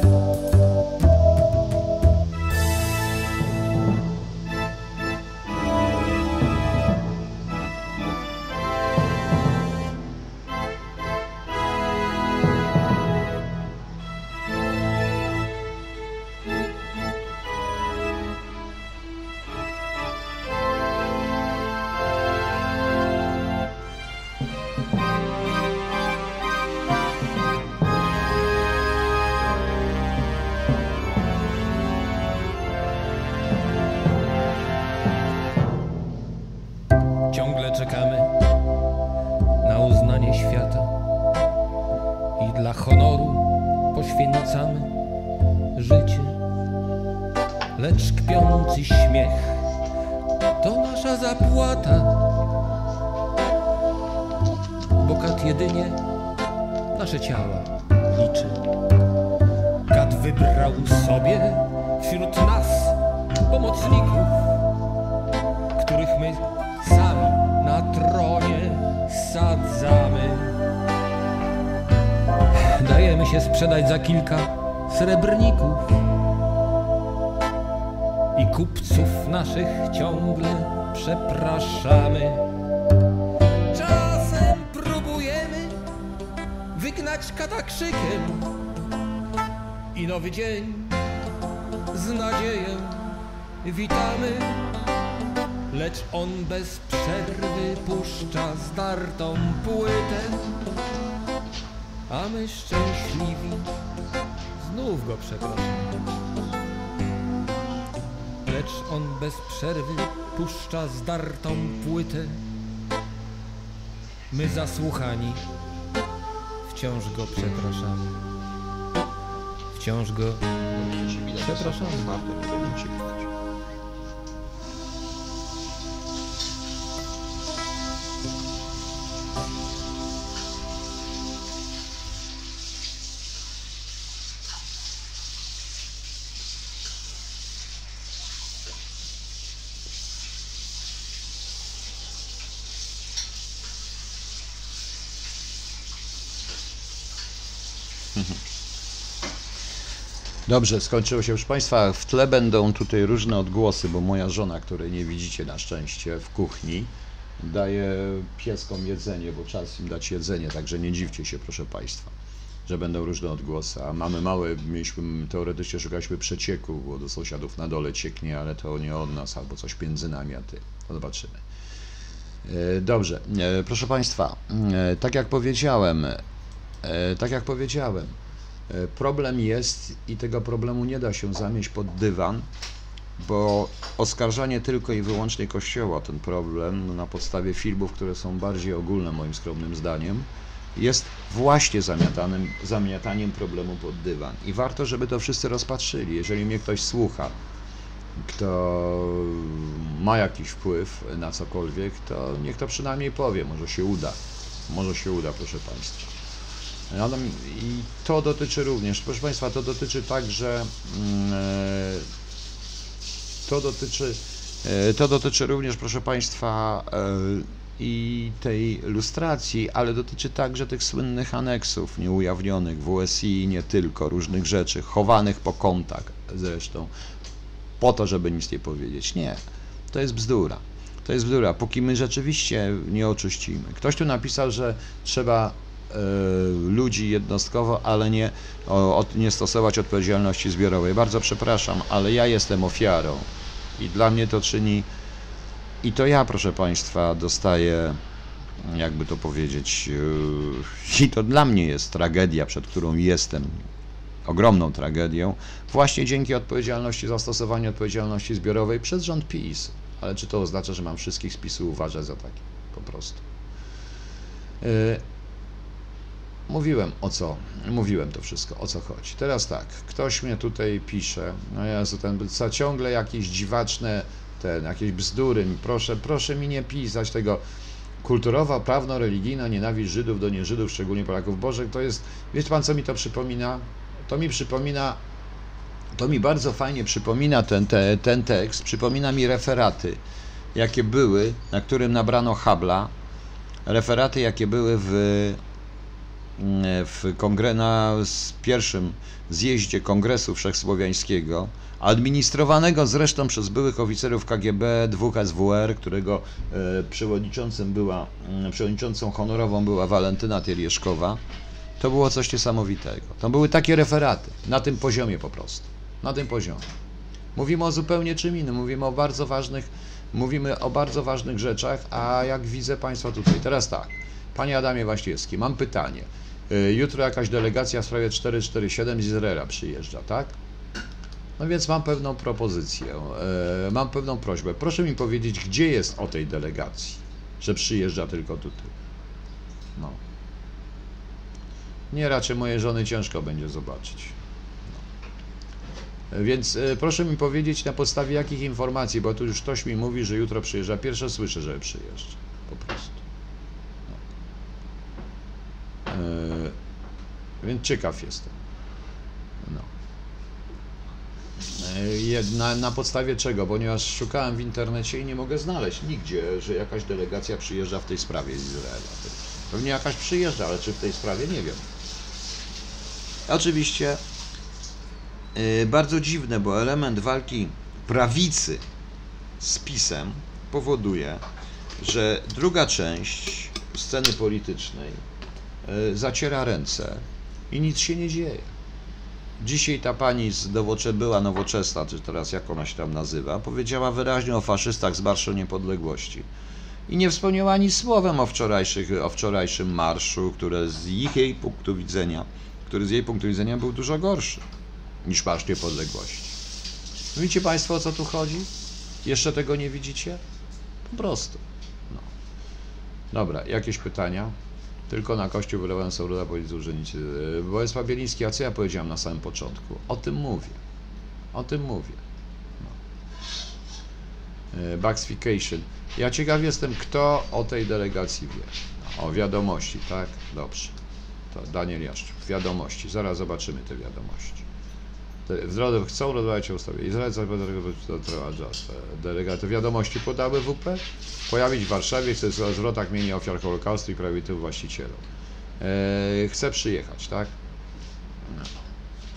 On bez przerwy puszcza zdartą płytę, a my szczęśliwi znów go przepraszamy. Lecz on bez przerwy puszcza zdartą płytę, my zasłuchani wciąż go przepraszamy. Wciąż go Przepraszam. Dobrze, skończyło się. Proszę Państwa, w tle będą tutaj różne odgłosy, bo moja żona, której nie widzicie na szczęście w kuchni, daje pieskom jedzenie, bo czas im dać jedzenie, także nie dziwcie się, proszę Państwa, że będą różne odgłosy. A mamy małe, mieliśmy, teoretycznie szukaliśmy przecieku, bo do sąsiadów na dole cieknie, ale to nie od nas, albo coś między nami, a ty. To zobaczymy. E, Dobrze, e, proszę Państwa, e, tak jak powiedziałem, tak jak powiedziałem, Problem jest i tego problemu nie da się zamieść pod dywan, bo oskarżanie tylko i wyłącznie Kościoła ten problem na podstawie filmów, które są bardziej ogólne moim skromnym zdaniem, jest właśnie zamiatanym, zamiataniem problemu pod dywan. I warto, żeby to wszyscy rozpatrzyli. Jeżeli mnie ktoś słucha, kto ma jakiś wpływ na cokolwiek, to niech to przynajmniej powie, może się uda. Może się uda, proszę Państwa. I to dotyczy również, proszę Państwa, to dotyczy także, mm, e, to dotyczy, e, to dotyczy również, proszę Państwa, e, i tej lustracji, ale dotyczy także tych słynnych aneksów nieujawnionych w USI nie tylko, różnych rzeczy, chowanych po kątach zresztą, po to, żeby nic nie powiedzieć. Nie, to jest bzdura. To jest bzdura, póki my rzeczywiście nie oczyścimy. Ktoś tu napisał, że trzeba ludzi jednostkowo, ale nie, nie stosować odpowiedzialności zbiorowej. Bardzo przepraszam, ale ja jestem ofiarą i dla mnie to czyni i to ja, proszę Państwa, dostaję, jakby to powiedzieć, yy, i to dla mnie jest tragedia, przed którą jestem, ogromną tragedią, właśnie dzięki odpowiedzialności, zastosowaniu odpowiedzialności zbiorowej przez rząd PiS. Ale czy to oznacza, że mam wszystkich z PiSu uważać za takie? Po prostu. Mówiłem o co, mówiłem to wszystko, o co chodzi. Teraz tak, ktoś mnie tutaj pisze, no Jezu, ten co ciągle jakieś dziwaczne, ten, jakieś bzdury, proszę, proszę mi nie pisać tego kulturowa, prawno-religijna nienawiść Żydów do nieżydów, szczególnie Polaków. Boże, to jest, wiecie pan co mi to przypomina? To mi przypomina, to mi bardzo fajnie przypomina ten, te, ten tekst, przypomina mi referaty, jakie były, na którym nabrano Habla, referaty, jakie były w w kongre, na pierwszym zjeździe Kongresu Wszechsłowiańskiego, administrowanego zresztą przez byłych oficerów KGB, dwóch SWR, którego e, przewodniczącym była, mm, przewodniczącą honorową była Walentyna Tielieszkowa, to było coś niesamowitego. To były takie referaty, na tym poziomie po prostu, na tym poziomie. Mówimy o zupełnie czym innym, mówimy o bardzo ważnych, mówimy o bardzo ważnych rzeczach, a jak widzę Państwa tutaj, teraz tak, Panie Adamie Waśniewski, mam pytanie. Y, Jutro jakaś delegacja w sprawie 447 z Izraela przyjeżdża, tak? No więc mam pewną propozycję, e, mam pewną prośbę. Proszę mi powiedzieć, gdzie jest o tej delegacji, że przyjeżdża tylko tutaj. No. Nie, raczej mojej żony ciężko będzie zobaczyć. No. Więc e, proszę mi powiedzieć na podstawie jakich informacji, bo tu już ktoś mi mówi, że jutro przyjeżdża. Pierwsze słyszę, że przyjeżdża. Po prostu. No. E, więc ciekaw jestem. No. E, Na, na podstawie czego? Ponieważ szukałem w internecie i nie mogę znaleźć nigdzie, że jakaś delegacja przyjeżdża w tej sprawie z Izraela. Pewnie jakaś przyjeżdża, ale czy w tej sprawie nie wiem. Oczywiście e, bardzo dziwne, bo element walki prawicy z PiSem powoduje, że druga część sceny politycznej e, zaciera ręce i nic się nie dzieje. Dzisiaj ta pani z nowocze, była nowoczesna, czy teraz jak ona się tam nazywa, powiedziała wyraźnie o faszystach z Marszu Niepodległości. I nie wspomniała ani słowem o, wczorajszych, o wczorajszym marszu, który z ich jej punktu widzenia, który z jej punktu widzenia był dużo gorszy niż Marsz Niepodległości. Widzicie Państwo o co tu chodzi? Jeszcze tego nie widzicie? Po prostu. No. Dobra, jakieś pytania? Tylko na kościół wylewałem Sauruda policji urzędnicy. Yy, Bolesław Bieliński, a co ja powiedziałem na samym początku? O tym mówię. O tym mówię. No. Yy, Buxification. Ja ciekaw jestem, kto o tej delegacji wie. O wiadomości, tak? Dobrze. To Daniel Jaszczuk. Wiadomości. Zaraz zobaczymy te wiadomości. Drodze chcą rozmawiać o ustawie. Izrael delegaty wiadomości podały WP. Pojawić w Warszawie chce zwrotach mienia ofiar Holokaustu i prawie tylu właścicielom. E, chce przyjechać, tak?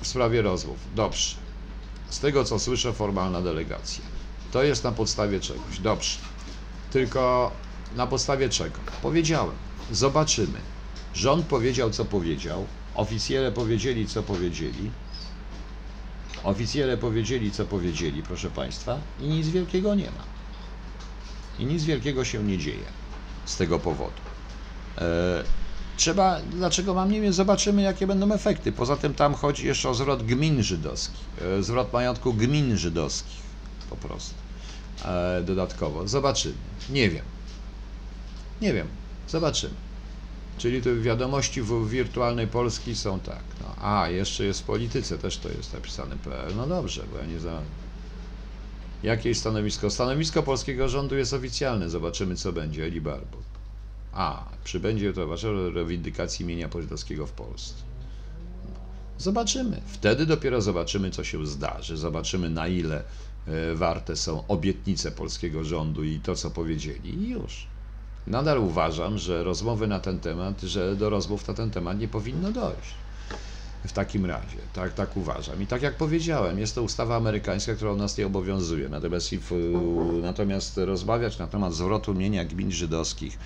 W sprawie rozmów. Dobrze. Z tego co słyszę, formalna delegacja. To jest na podstawie czegoś. Dobrze. Tylko na podstawie czego? Powiedziałem. Zobaczymy. Rząd powiedział, co powiedział. Oficjele powiedzieli, co powiedzieli. Oficjele powiedzieli, co powiedzieli, proszę Państwa, i nic wielkiego nie ma. I nic wielkiego się nie dzieje z tego powodu. E, Trzeba, dlaczego mam nie wiem, zobaczymy jakie będą efekty. Poza tym tam chodzi jeszcze o zwrot gmin żydowskich, e, zwrot majątku gmin żydowskich po prostu e, dodatkowo. Zobaczymy. Nie wiem. Nie wiem. Zobaczymy. Czyli tu wiadomości w wirtualnej Polski są tak. No, a, jeszcze jest w polityce, też to jest napisane PL. No dobrze, bo ja nie za. Jakie jest stanowisko? Stanowisko polskiego rządu jest oficjalne. Zobaczymy, co będzie. Eli Barbot. A, przybędzie towarzyszył rewindykacji imienia polskiego w Polsce. Zobaczymy. Wtedy dopiero zobaczymy, co się zdarzy. Zobaczymy, na ile e, warte są obietnice polskiego rządu i to, co powiedzieli. I już. Nadal uważam, że rozmowy na ten temat, że do rozmów na ten temat nie powinno dojść. W takim razie, tak, tak uważam. I tak jak powiedziałem, jest to ustawa amerykańska, która nas nie obowiązuje. Natomiast, if, natomiast rozmawiać na temat zwrotu mienia gmin żydowskich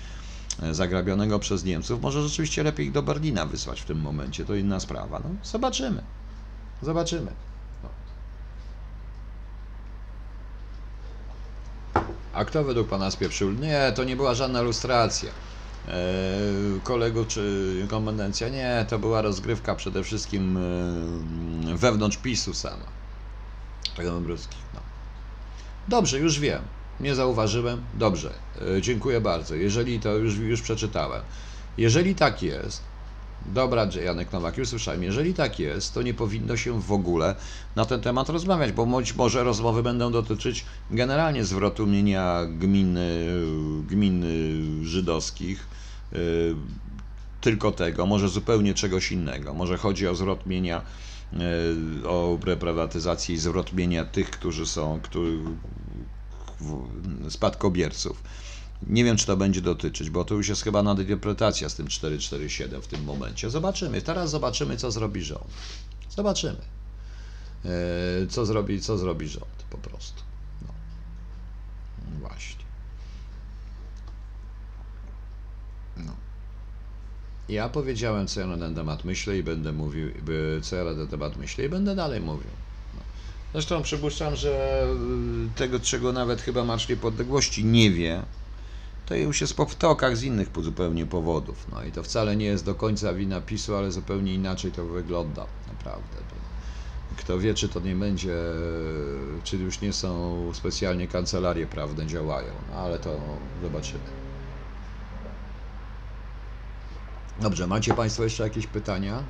e, zagrabionego przez Niemców, może rzeczywiście lepiej ich do Berlina wysłać w tym momencie. To inna sprawa. No, zobaczymy. Zobaczymy. A kto według pana spieprzył? Nie, to nie była żadna lustracja. E, kolegów czy komendancja? Nie, to była rozgrywka przede wszystkim e, wewnątrz PiSu sama. Tego Dąbrowskich. No. Dobrze, już wiem. Nie zauważyłem. Dobrze, e, dziękuję bardzo. Jeżeli to już, już przeczytałem. Jeżeli tak jest, Dobra, Janek Nowak, już słyszałem. Jeżeli tak jest, to nie powinno się w ogóle na ten temat rozmawiać, bo być może rozmowy będą dotyczyć generalnie zwrotu mienia gmin, gmin żydowskich, y, tylko tego, może zupełnie czegoś innego. Może chodzi o zwrot mienia, y, o reprywatyzację i zwrot mienia tych, którzy są którzy, spadkobierców. Nie wiem, czy to będzie dotyczyć, bo to już jest chyba nadinterpretacja z tym 447 w tym momencie. Zobaczymy. Teraz zobaczymy, co zrobi rząd. Zobaczymy. E, Co zrobi, co zrobi rząd po prostu. No. Właśnie. No. Ja powiedziałem, co ja na ten temat myślę i będę mówił, co ja na ten temat myślę i będę dalej mówił. No. Zresztą przypuszczam, że y, tego, czego nawet chyba Marsz Niepodległości nie wie, to już jest po wtokach z innych zupełnie powodów. No i to wcale nie jest do końca wina PiSu, ale zupełnie inaczej to wygląda, naprawdę. Kto wie, czy to nie będzie, czy już nie są specjalnie kancelarie prawne działają, no ale to zobaczymy. Dobrze, macie Państwo jeszcze jakieś pytania?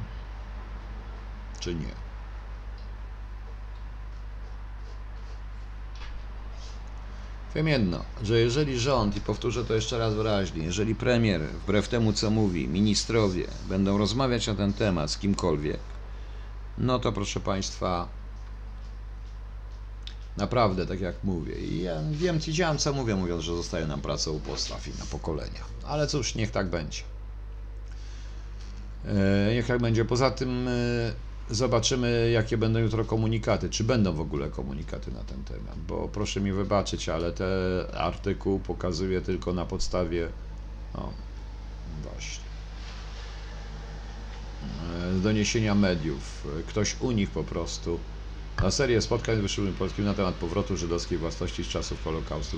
Czy nie? Wiem jedno, że jeżeli rząd, i powtórzę to jeszcze raz wyraźnie, jeżeli premier, wbrew temu co mówi, ministrowie będą rozmawiać na ten temat z kimkolwiek, no to proszę Państwa, naprawdę, tak jak mówię, i ja wiem, widziałem co mówię, mówiąc, że zostaje nam praca u podstaw i na pokolenia. Ale cóż, niech tak będzie. E, Niech tak będzie. Poza tym e, zobaczymy, jakie będą jutro komunikaty. Czy będą w ogóle komunikaty na ten temat? Bo proszę mi wybaczyć, ale ten artykuł pokazuje tylko na podstawie. O, właśnie. E, Doniesienia mediów. Ktoś u nich po prostu. Na serię spotkań z wyższym polskim na temat powrotu żydowskiej własności z czasów Holokaustu.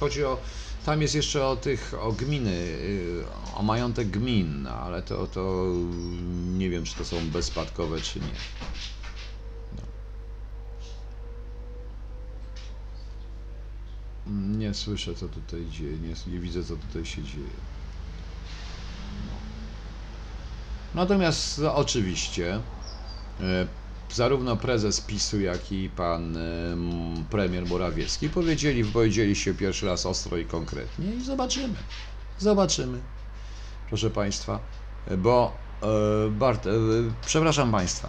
Chodzi o. Tam jest jeszcze o tych, o gminy, y, o majątek gmin, ale to, to nie wiem, czy to są bezspadkowe, czy nie. No. Nie słyszę, co tutaj dzieje, nie, nie widzę, co tutaj się dzieje. No. Natomiast oczywiście e, zarówno prezes PiSu, jak i pan em, premier Morawiecki powiedzieli, powiedzieli się pierwszy raz ostro i konkretnie i zobaczymy. Zobaczymy. Proszę Państwa, bo e, Bart, e, przepraszam Państwa,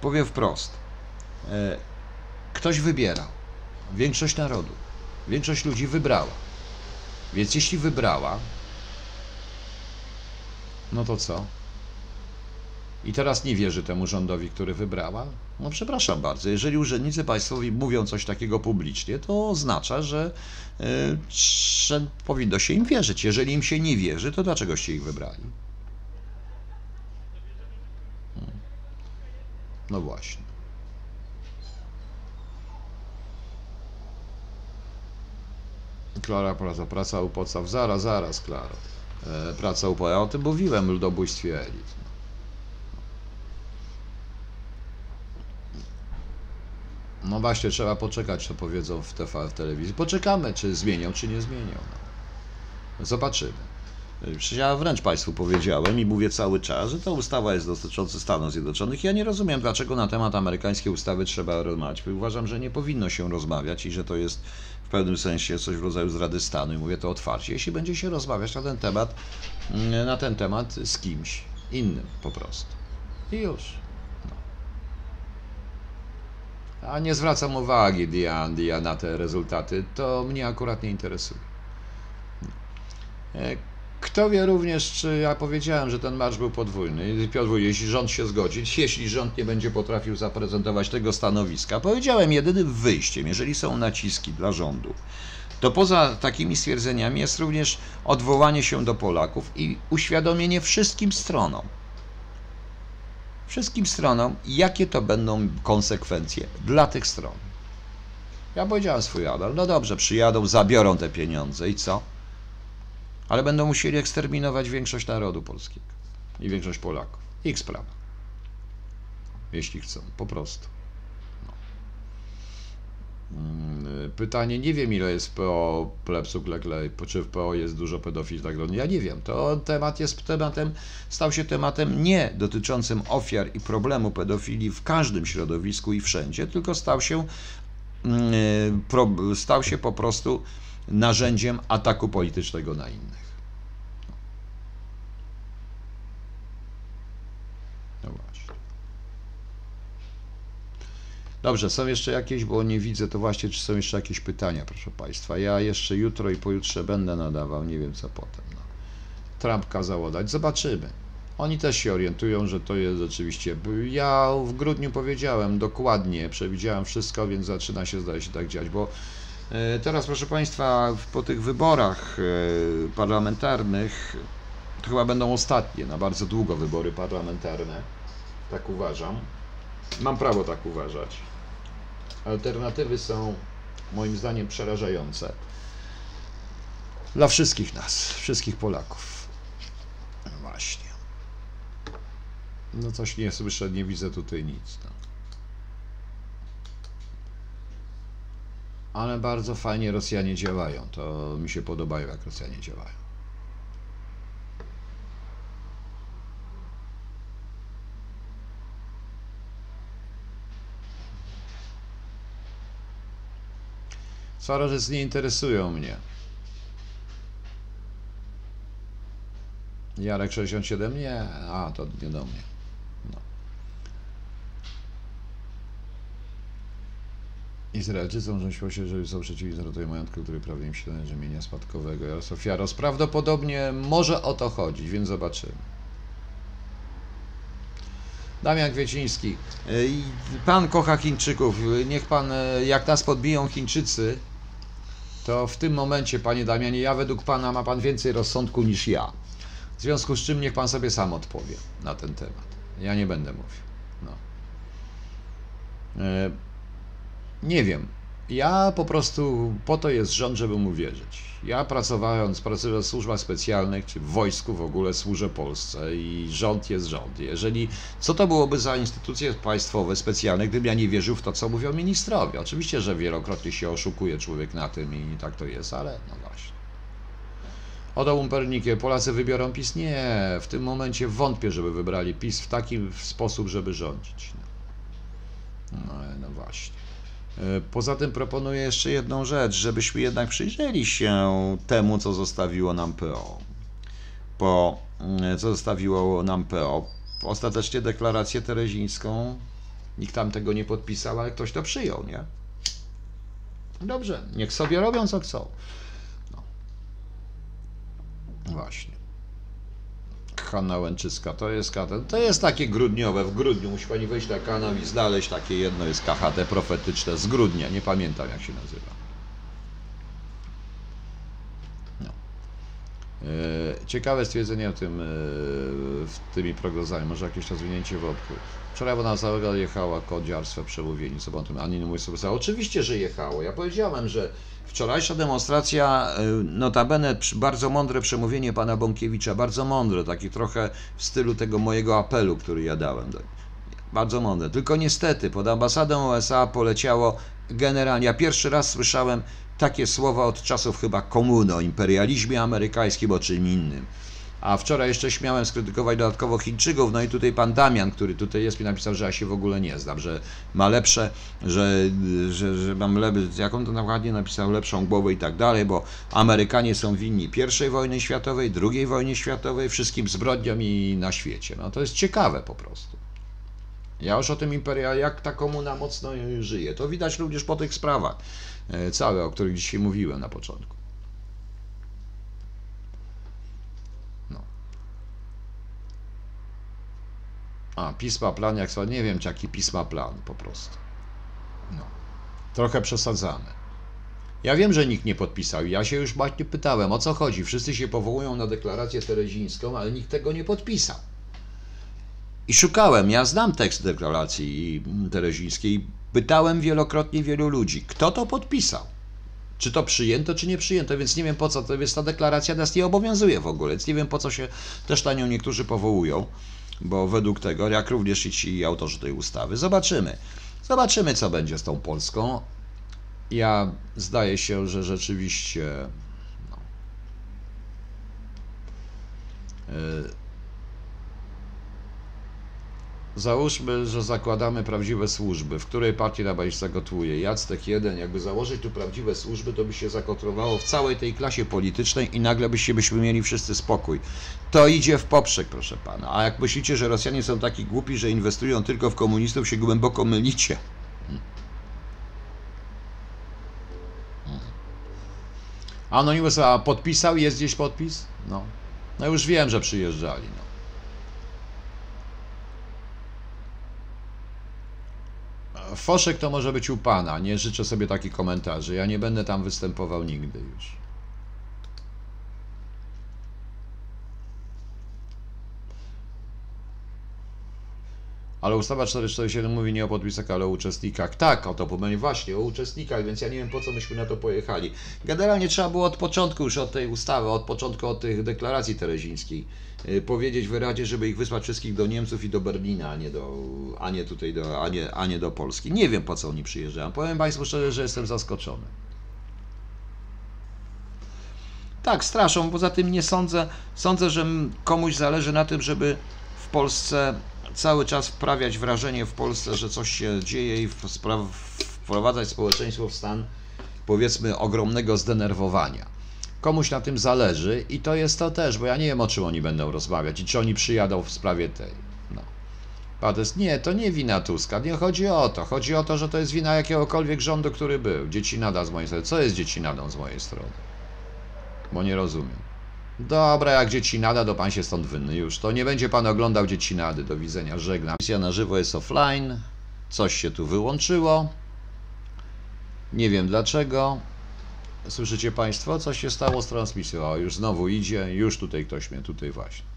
powiem wprost. E, ktoś wybierał. Większość narodu, większość ludzi wybrała. Więc jeśli wybrała, no to co? I teraz nie wierzy temu rządowi, który wybrała? No przepraszam bardzo, jeżeli urzędnicy państwowi mówią coś takiego publicznie, to oznacza, że, y, powinno się im wierzyć. Jeżeli im się nie wierzy, to dlaczegoście ich wybrali? Hmm. No właśnie. Klara praca, praca u podstaw. Zaraz, zaraz, Klaro. e, praca UPO. Ja o tym mówiłem, ludobójstwie elit. No właśnie, trzeba poczekać, co powiedzą w TV, w telewizji. Poczekamy, czy zmienią, czy nie zmienią. No. Zobaczymy. Przecież ja wręcz Państwu powiedziałem i mówię cały czas, że ta ustawa jest dotycząca Stanów Zjednoczonych. Ja nie rozumiem, dlaczego na temat amerykańskiej ustawy trzeba rozmawiać. Uważam, że nie powinno się rozmawiać i że to jest w pewnym sensie coś w rodzaju zrady stanu i mówię to otwarcie. Jeśli będzie się rozmawiać na ten temat, mm, na ten temat z kimś innym po prostu. I już. No. A nie zwracam uwagi dia, na te rezultaty. To mnie akurat nie interesuje. E, Kto wie również, czy ja powiedziałem, że ten marsz był podwójny. Piotr, jeśli rząd się zgodzi, jeśli rząd nie będzie potrafił zaprezentować tego stanowiska, powiedziałem, jedynym wyjściem, jeżeli są naciski dla rządu, to poza takimi stwierdzeniami jest również odwołanie się do Polaków i uświadomienie wszystkim stronom, wszystkim stronom, jakie to będą konsekwencje dla tych stron. Ja powiedziałem swój adal, no dobrze, przyjadą, zabiorą te pieniądze i co? ale będą musieli eksterminować większość narodu polskiego i większość Polaków. Ich sprawa. Jeśli chcą, po prostu. Mm, Pytanie, nie wiem ile jest PO plepsów leklej, czy w PO jest dużo pedofili tak dalej. Ja nie wiem. To temat jest tematem, stał się tematem nie dotyczącym ofiar i problemu pedofilii w każdym środowisku i wszędzie, tylko stał się, mm, pro- stał się po prostu narzędziem ataku politycznego na innych. Dobrze, są jeszcze jakieś, bo nie widzę to właśnie, czy są jeszcze jakieś pytania, proszę Państwa. Ja jeszcze jutro i pojutrze będę nadawał, nie wiem co potem. No. Trump kazał oddać, zobaczymy. Oni też się orientują, że to jest rzeczywiście. Ja w grudniu powiedziałem dokładnie, przewidziałem wszystko, więc zaczyna się, zdaje się, tak dziać, bo E, Teraz, proszę Państwa, po tych wyborach e, parlamentarnych, to chyba będą ostatnie na bardzo długo wybory parlamentarne. Tak uważam. Mam prawo tak uważać. Alternatywy są moim zdaniem przerażające. Dla wszystkich nas, wszystkich Polaków. Właśnie. No coś nie słyszę, nie widzę tutaj nic. No. Ale bardzo fajnie Rosjanie działają. To mi się podobają, jak Rosjanie działają. Starożyc nie interesują mnie. Jarek 67? Nie. A, to nie do mnie. No. Izraelczycy muszą się, że są przeciwni zwrotowi majątku, który prawnie im się należy mienia spadkowego. Jarosław Jaros. Prawdopodobnie może o to chodzić, więc zobaczymy. Damian Kwieciński. Pan kocha Chińczyków. Niech pan, jak nas podbiją Chińczycy, to w tym momencie, panie Damianie, ja według pana ma pan więcej rozsądku niż ja. W związku z czym niech pan sobie sam odpowie na ten temat. Ja nie będę mówił. No. E, nie wiem. Ja po prostu po to jest rząd, żeby mu wierzyć. Ja pracowałem, pracuję w służbach specjalnych, czy w wojsku w ogóle służę Polsce i rząd jest rząd. Jeżeli, co to byłoby za instytucje państwowe specjalne, gdybym ja nie wierzył w to, co mówią ministrowie? Oczywiście, że wielokrotnie się oszukuje człowiek na tym i tak to jest, ale no właśnie. Oto umpernikiem, Polacy wybiorą PiS? Nie, w tym momencie wątpię, żeby wybrali PiS w taki sposób, żeby rządzić. No, no właśnie. E, Poza tym proponuję jeszcze jedną rzecz, żebyśmy jednak przyjrzeli się temu, co zostawiło nam PO. Po, mm, co zostawiło nam PO. Ostatecznie deklarację terezińską, nikt tam tego nie podpisał, ale ktoś to przyjął, nie? Dobrze, niech sobie robią co chcą. No. Właśnie. Hanna Łęczyska, to jest. To jest takie grudniowe. W grudniu musi pani wejść na kanał i znaleźć takie jedno jest KHT profetyczne z grudnia. Nie pamiętam jak się nazywa. No. E, E, ciekawe stwierdzenie o tym, e, w tymi prognozami, może jakieś rozwinięcie wątku. Wczoraj ona całego jechała kodziarstwo przemówienie, co pan Ani nie mój sobie Oczywiście, że jechało. Ja powiedziałem, że wczorajsza demonstracja, e, notabene bardzo mądre przemówienie pana Bąkiewicza, bardzo mądre, taki trochę w stylu tego mojego apelu, który ja dałem. Tak. Bardzo mądre. Tylko niestety pod ambasadą USA poleciało generalnie. Ja pierwszy raz słyszałem takie słowa od czasów chyba komuny o imperializmie amerykańskim, o czym innym. A wczoraj jeszcze śmiałem skrytykować dodatkowo Chińczyków, no i tutaj pan Damian, który tutaj jest, mi napisał, że ja się w ogóle nie znam, że ma lepsze, że, że, że mam lepsze, jak to dokładnie napisał, lepszą głowę i tak dalej, bo Amerykanie są winni I wojny światowej, II wojny światowej, wszystkim zbrodniom i na świecie. No to jest ciekawe po prostu. Ja już o tym imperia, jak ta komuna mocno żyje, to widać również po tych sprawach, całe, o których dzisiaj mówiłem na początku. No. A, pisma plan, jak nie wiem, czy jaki pisma plan po prostu. No. Trochę przesadzane. Ja wiem, że nikt nie podpisał. Ja się już właśnie pytałem, o co chodzi. Wszyscy się powołują na deklarację terezińską, ale nikt tego nie podpisał. I szukałem, ja znam tekst deklaracji terezińskiej, pytałem wielokrotnie wielu ludzi, kto to podpisał. Czy to przyjęto, czy nie przyjęto, więc nie wiem po co, to jest ta deklaracja nas nie obowiązuje w ogóle, więc nie wiem po co się też na nią niektórzy powołują, bo według tego, jak również i ci autorzy tej ustawy, zobaczymy. Zobaczymy, co będzie z tą Polską. Ja zdaje się, że rzeczywiście no, y, Załóżmy, że zakładamy prawdziwe służby. W której partii się zagotuje? Jactek jeden, jakby założyć tu prawdziwe służby, to by się zakotrowało w całej tej klasie politycznej i nagle byście, byśmy mieli wszyscy spokój. To idzie w poprzek, proszę pana. A jak myślicie, że Rosjanie są taki głupi, że inwestują tylko w komunistów, się głęboko mylicie. Anonymous, a podpisał? Jest gdzieś podpis? No. No już wiem, że przyjeżdżali. No. Foszek to może być u pana. Nie życzę sobie takich komentarzy. Ja nie będę tam występował nigdy już. Ale ustawa 447 mówi nie o podpisach, ale o uczestnikach. Tak, o to pomylił właśnie, o uczestnikach, więc ja nie wiem po co myśmy na to pojechali. Generalnie trzeba było od początku już od tej ustawy, od początku od tych deklaracji terezińskiej yy, powiedzieć wyraźnie, żeby ich wysłać wszystkich do Niemców i do Berlina, a nie, do, a nie tutaj do, a nie, a nie do Polski. Nie wiem po co oni przyjeżdżają. Powiem Państwu szczerze, że jestem zaskoczony. Tak, straszą. Poza tym nie sądzę, sądzę, że komuś zależy na tym, żeby w Polsce cały czas wprawiać wrażenie w Polsce, że coś się dzieje i wprowadzać społeczeństwo w stan powiedzmy ogromnego zdenerwowania. Komuś na tym zależy i to jest to też, bo ja nie wiem o czym oni będą rozmawiać i czy oni przyjadą w sprawie tej. No. Pates, nie, to nie wina Tuska, nie chodzi o to. Chodzi o to, że to jest wina jakiegokolwiek rządu, który był. Dzieci nada z mojej strony. Co jest dzieci nadą z mojej strony? Bo nie rozumiem. Dobra, jak dzieci nada, to pan się stąd wynny już. To nie będzie pan oglądał dzieci nady. Do widzenia, żegnam. Misja na żywo jest offline. Coś się tu wyłączyło. Nie wiem dlaczego. Słyszycie państwo? Co się stało z transmisją? O, już znowu idzie. Już tutaj ktoś mnie, tutaj właśnie.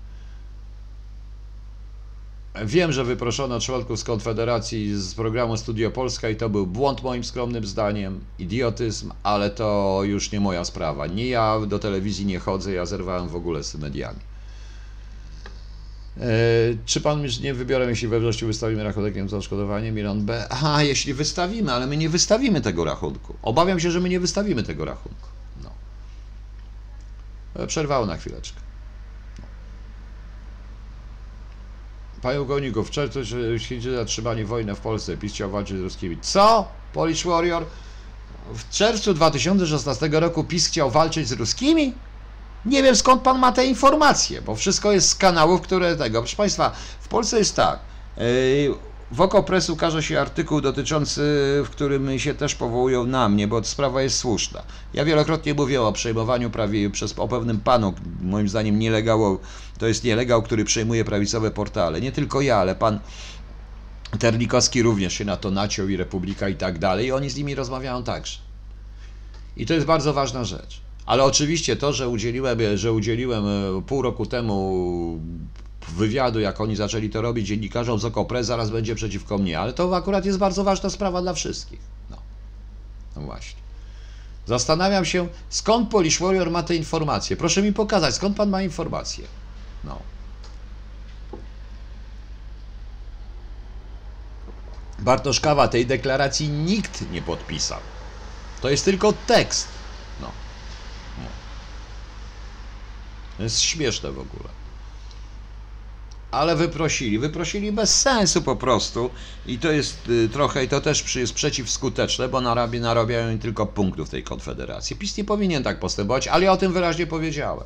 Wiem, że wyproszono członków z Konfederacji z programu Studio Polska i to był błąd moim skromnym zdaniem, idiotyzm, ale to już nie moja sprawa. Nie ja do telewizji nie chodzę, ja zerwałem w ogóle z mediami. E, czy pan nie wybiorę, jeśli we wrześniu wystawimy rachunek za odszkodowanie Miron B? A, jeśli wystawimy, ale my nie wystawimy tego rachunku. Obawiam się, że my nie wystawimy tego rachunku. No. E, Przerwało na chwileczkę. Panie pułkowniku, w czerwcu święci zatrzymanie wojny w Polsce. PiS chciał walczyć z ruskimi. Co? Polish Warrior? W czerwcu 2016 roku PiS chciał walczyć z ruskimi? Nie wiem skąd pan ma te informacje, bo wszystko jest z kanałów, które tego. Proszę Państwa, w Polsce jest tak. Yy, W Okopress ukaże się artykuł dotyczący, w którym się też powołują na mnie, bo sprawa jest słuszna. Ja wielokrotnie mówię o przejmowaniu prawie przez o pewnym panu, moim zdaniem nielegało, to jest nielegał, który przejmuje prawicowe portale. Nie tylko ja, ale pan Terlikowski również się na to naciął i Republika i tak dalej. I oni z nimi rozmawiają także. I to jest bardzo ważna rzecz. Ale oczywiście to, że udzieliłem, że udzieliłem e, pół roku temu wywiadu, jak oni zaczęli to robić dziennikarzom z Okopres, zaraz będzie przeciwko mnie. Ale to akurat jest bardzo ważna sprawa dla wszystkich. No, no właśnie. Zastanawiam się, skąd Polish Warrior ma te informacje. Proszę mi pokazać, skąd pan ma informacje. No. Bartosz Kawa, tej deklaracji nikt nie podpisał. To jest tylko tekst. No. no. To jest śmieszne w ogóle. Ale wyprosili, wyprosili bez sensu po prostu i to jest y, trochę, i to też jest przeciwskuteczne, bo narabia, narabiają tylko punktów tej konfederacji. PiS nie powinien tak postępować, ale ja o tym wyraźnie powiedziałem.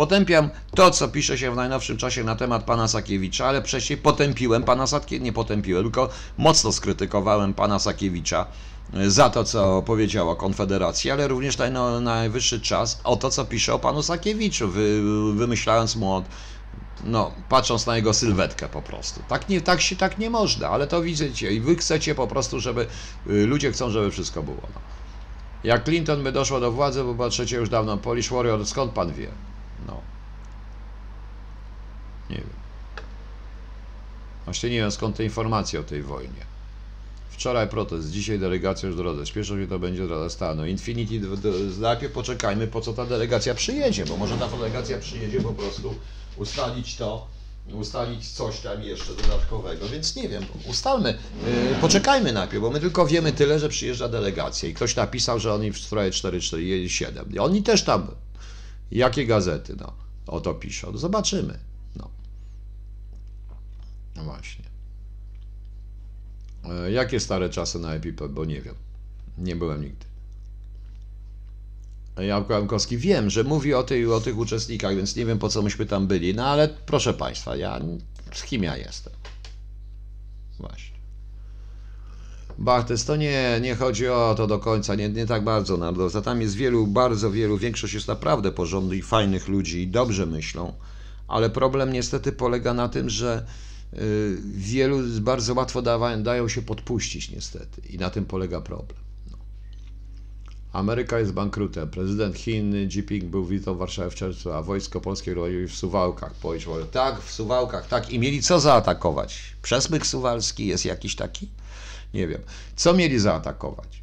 Potępiam to, co pisze się w najnowszym czasie na temat pana Sakiewicza, ale wcześniej potępiłem pana Sakiewicza, nie potępiłem, tylko mocno skrytykowałem pana Sakiewicza y, za to, co powiedział o Konfederacji, ale również no, najwyższy czas o to, co pisze o panu Sakiewiczu, wy, wymyślając mu od, no, patrząc na jego sylwetkę po prostu. Tak, nie, tak się tak nie można, ale to widzicie i wy chcecie po prostu, żeby y, ludzie chcą, żeby wszystko było. No. Jak Clinton by doszło do władzy, bo patrzycie już dawno, Polish Warrior, skąd pan wie? No. Nie wiem. Właśnie nie wiem skąd te informacje o tej wojnie. Wczoraj protest, dzisiaj delegacja już w drodze. Śpieszą się to będzie droga stanu. Infinity, d- d- najpierw poczekajmy, po co ta delegacja przyjedzie, bo może ta delegacja przyjedzie po prostu ustalić to, ustalić coś tam jeszcze dodatkowego, więc nie wiem, ustalmy, yy, poczekajmy najpierw, bo my tylko wiemy tyle, że przyjeżdża delegacja i ktoś napisał, że oni w sprawie 447. I oni też tam, jakie gazety, no, o to piszą, no zobaczymy, no. No właśnie. E, Jakie stare czasy na Epipę, bo nie wiem. Nie byłem nigdy. Jałko Jankowski, wiem, że mówi o, tej, o tych uczestnikach, więc nie wiem po co myśmy tam byli, no ale proszę Państwa, ja z kim ja jestem? Właśnie. Bartes, to nie, nie chodzi o to do końca, nie, nie tak bardzo to Tam jest wielu, bardzo wielu, większość jest naprawdę porządnych i fajnych ludzi i dobrze myślą, ale problem niestety polega na tym, że y, wielu bardzo łatwo dają się podpuścić niestety i na tym polega problem. No. Ameryka jest bankrutem. Prezydent Chin Xi Jinping był wizytą w Warszawie w czerwcu, a wojsko polskie robiło w Suwałkach. Powiedział, tak, w Suwałkach, tak. I mieli co zaatakować? Przesmyk suwalski jest jakiś taki? Nie wiem. Co mieli zaatakować?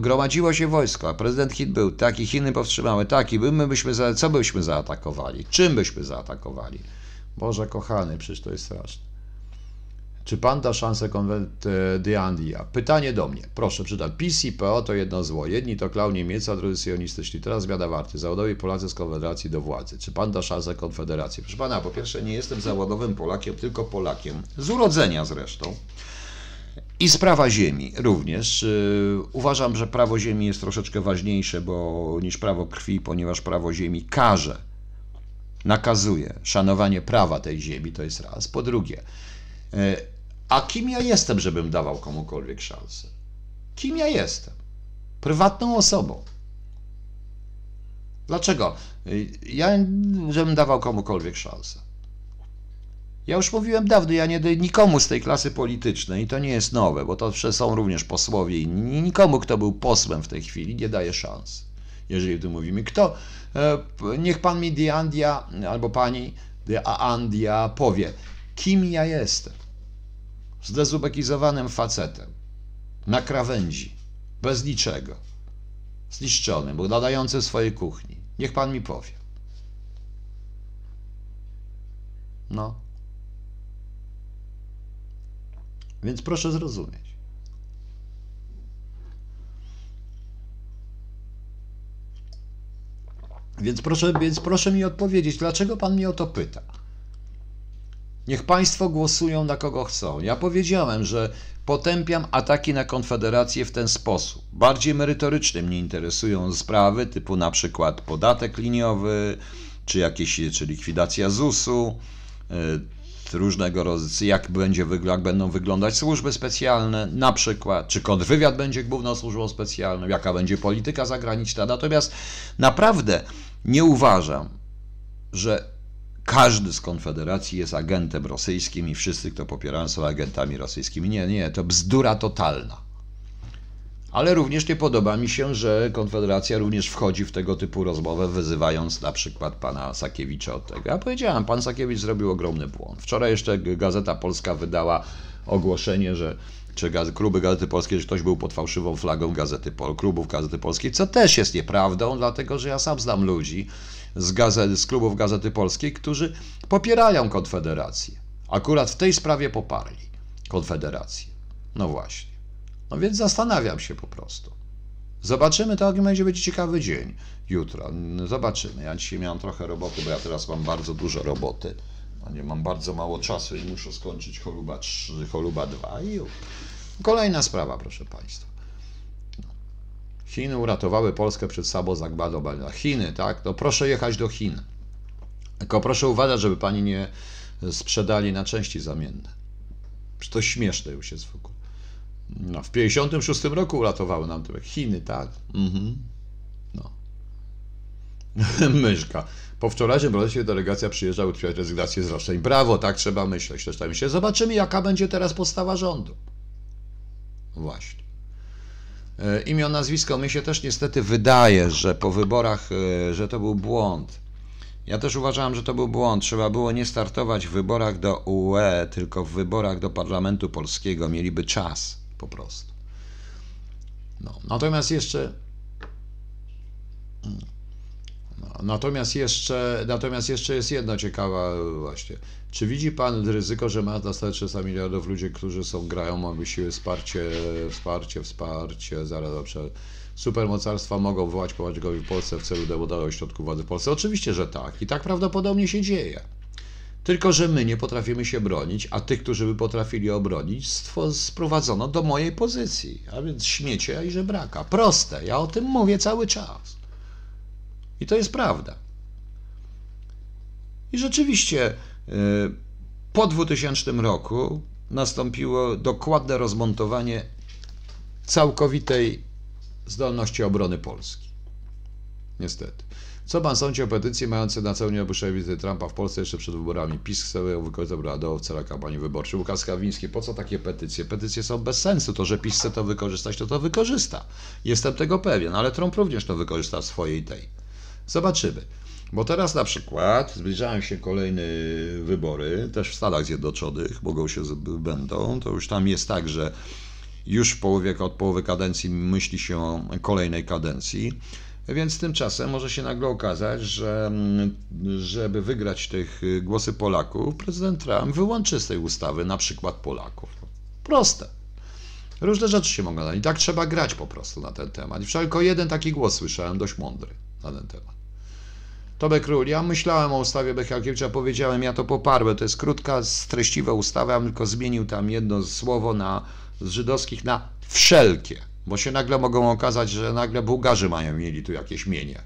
Gromadziło się wojsko, a prezydent Chin był taki, Chiny powstrzymały taki, my byśmy za, co byśmy zaatakowali? Czym byśmy zaatakowali? Boże kochany, przecież to jest straszne. Czy pan da szansę konwent e, Diandia? Pytanie do mnie. Proszę, czytam. PiS i PO to jedno zło. Jedni to klaun Niemiec, a drudzy sionistyczni. Teraz zmiana warty. Zawodowi Polacy z Konfederacji do władzy. Czy pan da szansę Konfederacji? Proszę pana, po pierwsze nie jestem zawodowym Polakiem, tylko Polakiem. Z urodzenia zresztą. I sprawa ziemi również. Yy, Uważam, że prawo ziemi jest troszeczkę ważniejsze bo, niż prawo krwi, ponieważ prawo ziemi każe, nakazuje szanowanie prawa tej ziemi, to jest raz. Po drugie, yy, a kim ja jestem, żebym dawał komukolwiek szansę? Kim ja jestem? Prywatną osobą. Dlaczego? Yy, Ja, żebym dawał komukolwiek szansę. Ja już mówiłem dawno, ja nie daję nikomu z tej klasy politycznej, i to nie jest nowe, bo to są również posłowie i nikomu, kto był posłem w tej chwili, nie daje szans. Jeżeli tu mówimy, kto, e, niech pan mi Diandia, albo pani Diandia powie, kim ja jestem. Zdezubekizowanym facetem, na krawędzi, bez niczego, zniszczonym, nadającym swojej kuchni. Niech pan mi powie. No. Więc proszę zrozumieć. Więc proszę, więc proszę mi odpowiedzieć, dlaczego pan mnie o to pyta? Niech państwo głosują na kogo chcą. Ja powiedziałem, że potępiam ataki na Konfederację w ten sposób. Bardziej merytorycznie mnie interesują sprawy typu na przykład podatek liniowy, czy jakieś, czy likwidacja ZUS-u, y, różnego rodzaju, jak, będzie, jak będą wyglądać służby specjalne, na przykład, czy kontrwywiad będzie główną służbą specjalną, jaka będzie polityka zagraniczna. Natomiast naprawdę nie uważam, że każdy z Konfederacji jest agentem rosyjskim i wszyscy, kto popierają, są agentami rosyjskimi. Nie, nie, to bzdura totalna. Ale również nie podoba mi się, że Konfederacja również wchodzi w tego typu rozmowę, wyzywając na przykład pana Sakiewicza od tego. Ja powiedziałem, pan Sakiewicz zrobił ogromny błąd. Wczoraj jeszcze Gazeta Polska wydała ogłoszenie, że czy gaz, kluby Gazety Polskiej, że ktoś był pod fałszywą flagą Gazety Pol, klubów Gazety Polskiej, co też jest nieprawdą, dlatego że ja sam znam ludzi z, z klubów Gazety Polskiej, którzy popierają Konfederację. Akurat w tej sprawie poparli Konfederację. No właśnie. No więc zastanawiam się po prostu. Zobaczymy, to będzie być ciekawy dzień jutro. Zobaczymy. Ja dzisiaj miałem trochę roboty, bo ja teraz mam bardzo dużo roboty. Nie mam bardzo mało czasu i muszę skończyć choluba 3, choluba 2 i. Kolejna sprawa, proszę Państwa. Chiny uratowały Polskę przed Sabo Zagbadą. Chiny, tak? To proszę jechać do Chin. Tylko proszę uważać, żeby Pani nie sprzedali na części zamienne. To śmieszne już jest w ogóle. No, w 56 roku uratowały nam to Chiny, tak? Mhm. No. <laughs> Myszka. Po wczorajszym procesie delegacja przyjeżdża utrwierdzać rezygnację z roszczeń. Brawo, tak trzeba myśleć. Też tak myśleć. Zobaczymy, jaka będzie teraz postawa rządu. Właśnie. E, Imię, nazwisko. Mi się też niestety wydaje, że po wyborach, e, że to był błąd. Ja też uważałem, że to był błąd. Trzeba było nie startować w wyborach do UE, tylko w wyborach do Parlamentu Polskiego. Mieliby czas po prostu. No. Natomiast jeszcze. No, natomiast jeszcze, natomiast jeszcze jest jedna ciekawa właśnie. Czy widzi Pan ryzyko, że ma dostać 300 miliardów ludzi, którzy są, grają, mogą siły wsparcie, wsparcie, wsparcie, zaraz dobrze. Supermocarstwa mogą wołać Kołaczkowi w Polsce w celu demontażu środków władzy w Polsce? Oczywiście, że tak. I tak prawdopodobnie się dzieje. Tylko, że my nie potrafimy się bronić, a tych, którzy by potrafili obronić, sprowadzono do mojej pozycji. A więc śmiecie i żebraka. Proste. Ja o tym mówię cały czas. I to jest prawda. I rzeczywiście y, po 2000 roku nastąpiło dokładne rozmontowanie całkowitej zdolności obrony Polski. Niestety. Co pan sądzi o petycji mającej na celu nieopuszczenie wizyty Trumpa w Polsce jeszcze przed wyborami? PiS chce ją wykorzystać w celach kampanii wyborczej. Łukasz Kawiński, po co takie petycje? Petycje są bez sensu. To, że PiS chce to wykorzystać, to to wykorzysta. Jestem tego pewien, ale Trump również to wykorzysta w swojej tej. Zobaczymy. Bo teraz na przykład zbliżają się kolejne wybory, też w Stanach Zjednoczonych, mogą się, będą. To już tam jest tak, że już w połowie, od połowy kadencji myśli się o kolejnej kadencji. Więc tymczasem może się nagle okazać, że mm, żeby wygrać tych y, głosy Polaków, prezydent Trump wyłączy z tej ustawy na przykład Polaków. Proste. Różne rzeczy się mogą dać. I tak trzeba grać po prostu na ten temat. I tylko jeden taki głos słyszałem, dość mądry na ten temat. Tomek Król, ja myślałem o ustawie Bechalkiewicza, powiedziałem, ja to poparłem. To jest krótka, treściwa ustawa, ja bym tylko zmienił tam jedno słowo na, z żydowskich na wszelkie. Bo się nagle mogą okazać, że nagle Bułgarzy mają mieli tu jakieś mienie.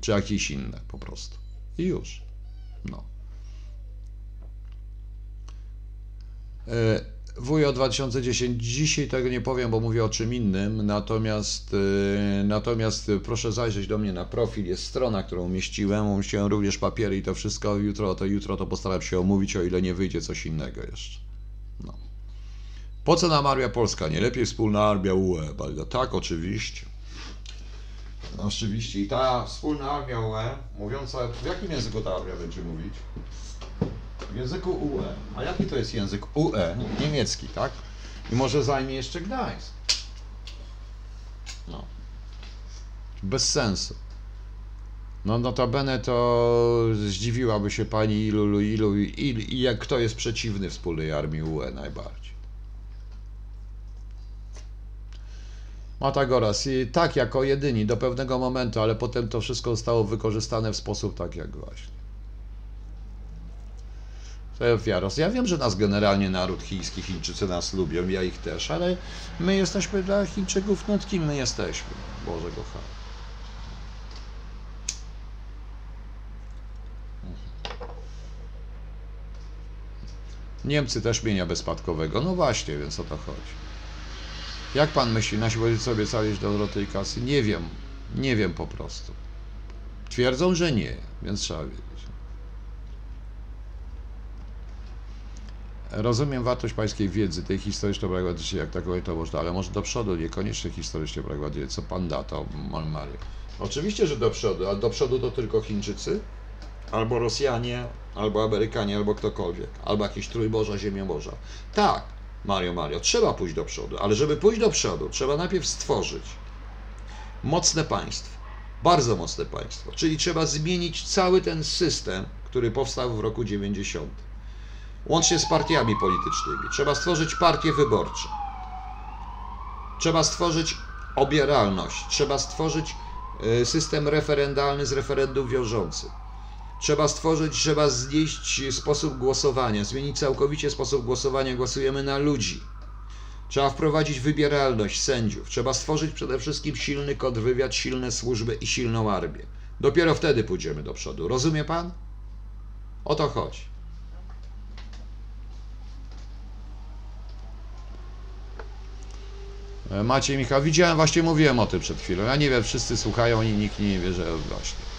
Czy jakieś inne po prostu. I już. No. E, WUJO 2010. Dzisiaj tego nie powiem, bo mówię o czym innym. Natomiast, e, natomiast proszę zajrzeć do mnie na profil. Jest strona, którą umieściłem. Umieściłem również papiery i to wszystko. Jutro to, jutro to postaram się omówić, o ile nie wyjdzie coś innego jeszcze. Po co nam armia polska? Nie lepiej wspólna armia UE. Bardzo- Tak, oczywiście. No, oczywiście. I ta wspólna armia UE, mówiąca, w jakim języku ta armia będzie mówić? W języku UE. A jaki to jest język UE? Niemiecki, tak? I może zajmie jeszcze Gdańsk. No. Bez sensu. No notabene to zdziwiłaby się pani ilu, ilu, ilu i jak kto jest przeciwny wspólnej armii UE najbardziej. Matagoras, i tak jako jedyni do pewnego momentu, ale potem to wszystko zostało wykorzystane w sposób tak jak właśnie. Fiaros. Ja wiem, że nas generalnie naród chiński, Chińczycy nas lubią, ja ich też, ale my jesteśmy dla Chińczyków, no kim my jesteśmy? Boże kochany. Niemcy też mienia bezspadkowego. No właśnie, więc o to chodzi. Jak pan myśli, nasi wojskowi sobie calić do tej kasy? Nie wiem. Nie wiem po prostu. Twierdzą, że nie, więc trzeba wiedzieć. Rozumiem wartość pańskiej wiedzy, tej historyczno-pragmatycznej, jak takowej to można, ale może do przodu, niekoniecznie historycznie-pragmatycznej. Co pan da, to Mario? Oczywiście, że do przodu, ale do przodu to tylko Chińczycy, albo Rosjanie, albo Amerykanie, albo ktokolwiek, albo jakieś trójboża, ziemiaborza. Tak, Mario, Mario, trzeba pójść do przodu, ale żeby pójść do przodu, trzeba najpierw stworzyć mocne państwo, bardzo mocne państwo, czyli trzeba zmienić cały ten system, który powstał w roku 90 łącznie z partiami politycznymi. Trzeba stworzyć partie wyborcze. Trzeba stworzyć obieralność. Trzeba stworzyć y, system referendalny z referendum wiążącym. Trzeba stworzyć, trzeba znieść sposób głosowania, zmienić całkowicie sposób głosowania. Głosujemy na ludzi. Trzeba wprowadzić wybieralność sędziów. Trzeba stworzyć przede wszystkim silny kontrwywiad, silne służby i silną armię. Dopiero wtedy pójdziemy do przodu. Rozumie pan? O to chodzi. E, Maciej Michał, widziałem, właśnie mówiłem o tym przed chwilą. Ja nie wiem, wszyscy słuchają i nikt nie wie, że właśnie.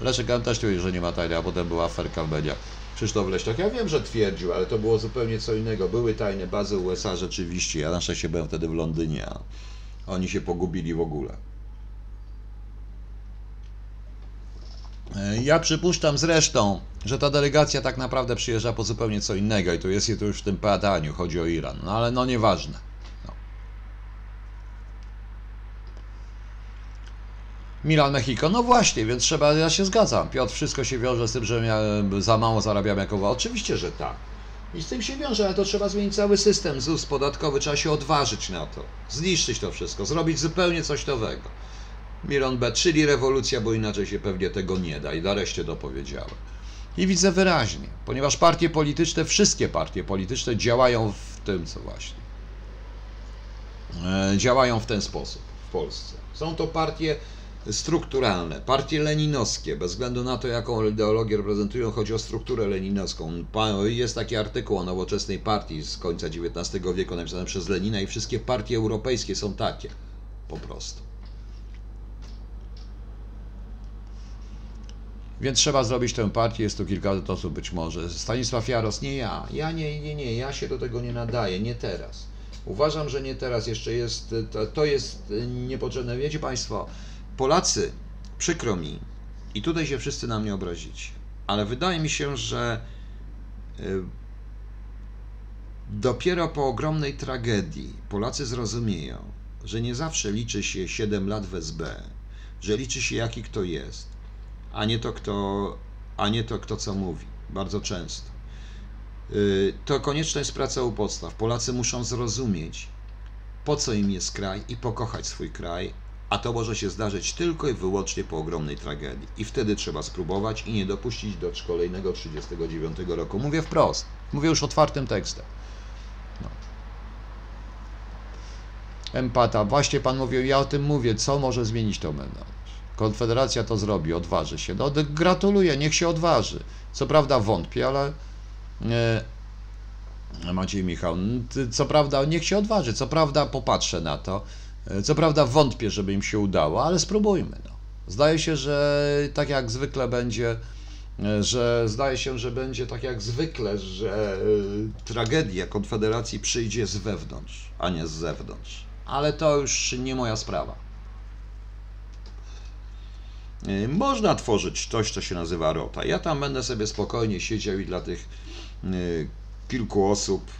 Leszek Antaś tu, że nie ma tajnej, a potem była aferka w mediach. Krzysztof Leśniak, ja wiem, że twierdził, ale to było zupełnie co innego. Były tajne bazy USA rzeczywiście. Ja na szczęście byłem wtedy w Londynie, a oni się pogubili w ogóle. E, Ja przypuszczam zresztą, że ta delegacja tak naprawdę przyjeżdża po zupełnie co innego i tu jest to już w tym badaniu, chodzi o Iran, no ale no nieważne. No. Milan Mexico, no właśnie, więc trzeba, ja się zgadzam. Piotr, wszystko się wiąże z tym, że za mało zarabiam jako wa- Oczywiście, że tak. I z tym się wiąże, ale to trzeba zmienić cały system ZUS podatkowy, trzeba się odważyć na to, zniszczyć to wszystko, zrobić zupełnie coś nowego. Miron B, czyli rewolucja, bo inaczej się pewnie tego nie da i nareszcie dopowiedziałem. I widzę wyraźnie, ponieważ partie polityczne, wszystkie partie polityczne działają w tym, co właśnie. E, działają w ten sposób w Polsce. Są to partie strukturalne, partie leninowskie, bez względu na to, jaką ideologię reprezentują, chodzi o strukturę leninowską. Jest taki artykuł o nowoczesnej partii z końca XIX wieku napisany przez Lenina i wszystkie partie europejskie są takie, po prostu. Więc trzeba zrobić tę partię, jest tu kilka osób być może. Stanisław Jaros, nie ja. Ja nie, nie, nie, ja się do tego nie nadaję, nie teraz. Uważam, że nie teraz, jeszcze jest, to, to jest niepotrzebne. Wiecie Państwo, Polacy, przykro mi, i tutaj się wszyscy na mnie obrazicie, ale wydaje mi się, że y, dopiero po ogromnej tragedii Polacy zrozumieją, że nie zawsze liczy się 7 lat w SB, że liczy się jaki kto jest, a nie to kto, a nie to kto co mówi, bardzo często. Y, To konieczna jest praca u podstaw. Polacy muszą zrozumieć, po co im jest kraj i pokochać swój kraj, a to może się zdarzyć tylko i wyłącznie po ogromnej tragedii. I wtedy trzeba spróbować i nie dopuścić do kolejnego 39 roku. Mówię wprost, mówię już otwartym tekstem. No. Empata, właśnie pan mówił, ja o tym mówię, co może zmienić to będą. Konfederacja to zrobi, odważy się. No, gratuluję, niech się odważy. Co prawda wątpię, ale e, Maciej Michał, co prawda niech się odważy, co prawda popatrzę na to, co prawda wątpię, żeby im się udało, ale spróbujmy. No. Zdaje się, że tak jak zwykle będzie, e, że zdaje się, że będzie tak jak zwykle, że e, tragedia Konfederacji przyjdzie z wewnątrz, a nie z zewnątrz. Ale to już nie moja sprawa. Y, Można tworzyć coś, co się nazywa rota. Ja tam będę sobie spokojnie siedział i dla tych kilku osób,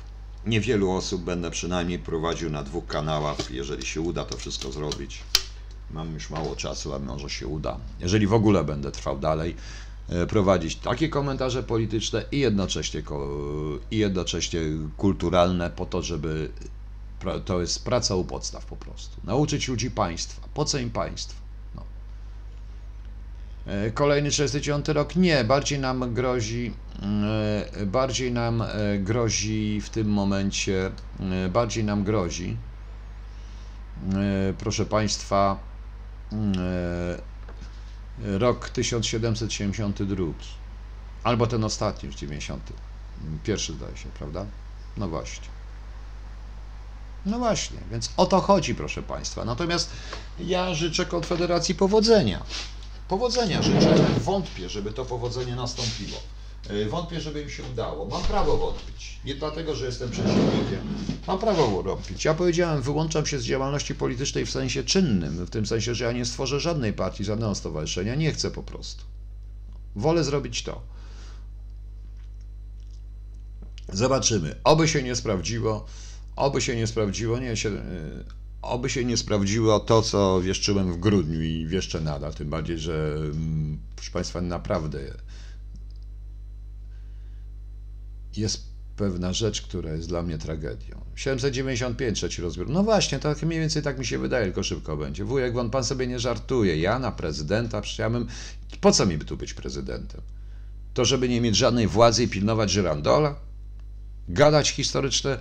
niewielu osób będę przynajmniej prowadził na dwóch kanałach, jeżeli się uda to wszystko zrobić. Mam już mało czasu, a może się uda. Jeżeli w ogóle będę trwał dalej, y, prowadzić takie komentarze polityczne i jednocześnie, ko- i jednocześnie kulturalne po to, żeby to jest praca u podstaw po prostu. Nauczyć ludzi państwa. Po co im państwo? No. E, Kolejny 69 rok nie, bardziej nam grozi, e, bardziej nam e, grozi w tym momencie, e, bardziej nam grozi, e, proszę Państwa, e, rok 1772, albo ten ostatni, już 90, pierwszy zdaje się, prawda? No właśnie. No właśnie, więc o to chodzi, proszę Państwa. Natomiast ja życzę Konfederacji powodzenia. Powodzenia życzę, wątpię, żeby to powodzenie nastąpiło. E, Wątpię, żeby im się udało. Mam prawo wątpić. Nie dlatego, że jestem przeciwnikiem. Mam prawo wątpić. Ja powiedziałem, wyłączam się z działalności politycznej w sensie czynnym, w tym sensie, że ja nie stworzę żadnej partii, żadnego stowarzyszenia. Nie chcę po prostu. Wolę zrobić to. Zobaczymy. Oby się nie sprawdziło. Oby się nie sprawdziło. Nie, się, y, oby się nie sprawdziło to, co wieszczyłem w grudniu i wieszczę nadal. Tym bardziej, że mm, proszę Państwa, naprawdę jest pewna rzecz, która jest dla mnie tragedią. 795 trzeci rozbiór. No właśnie, to mniej więcej tak mi się wydaje, tylko szybko będzie. Wujek, won pan sobie nie żartuje. Ja na prezydenta, przecież ja bym... Po co mi by tu być prezydentem? To, żeby nie mieć żadnej władzy i pilnować żyrandola? Gadać historyczne,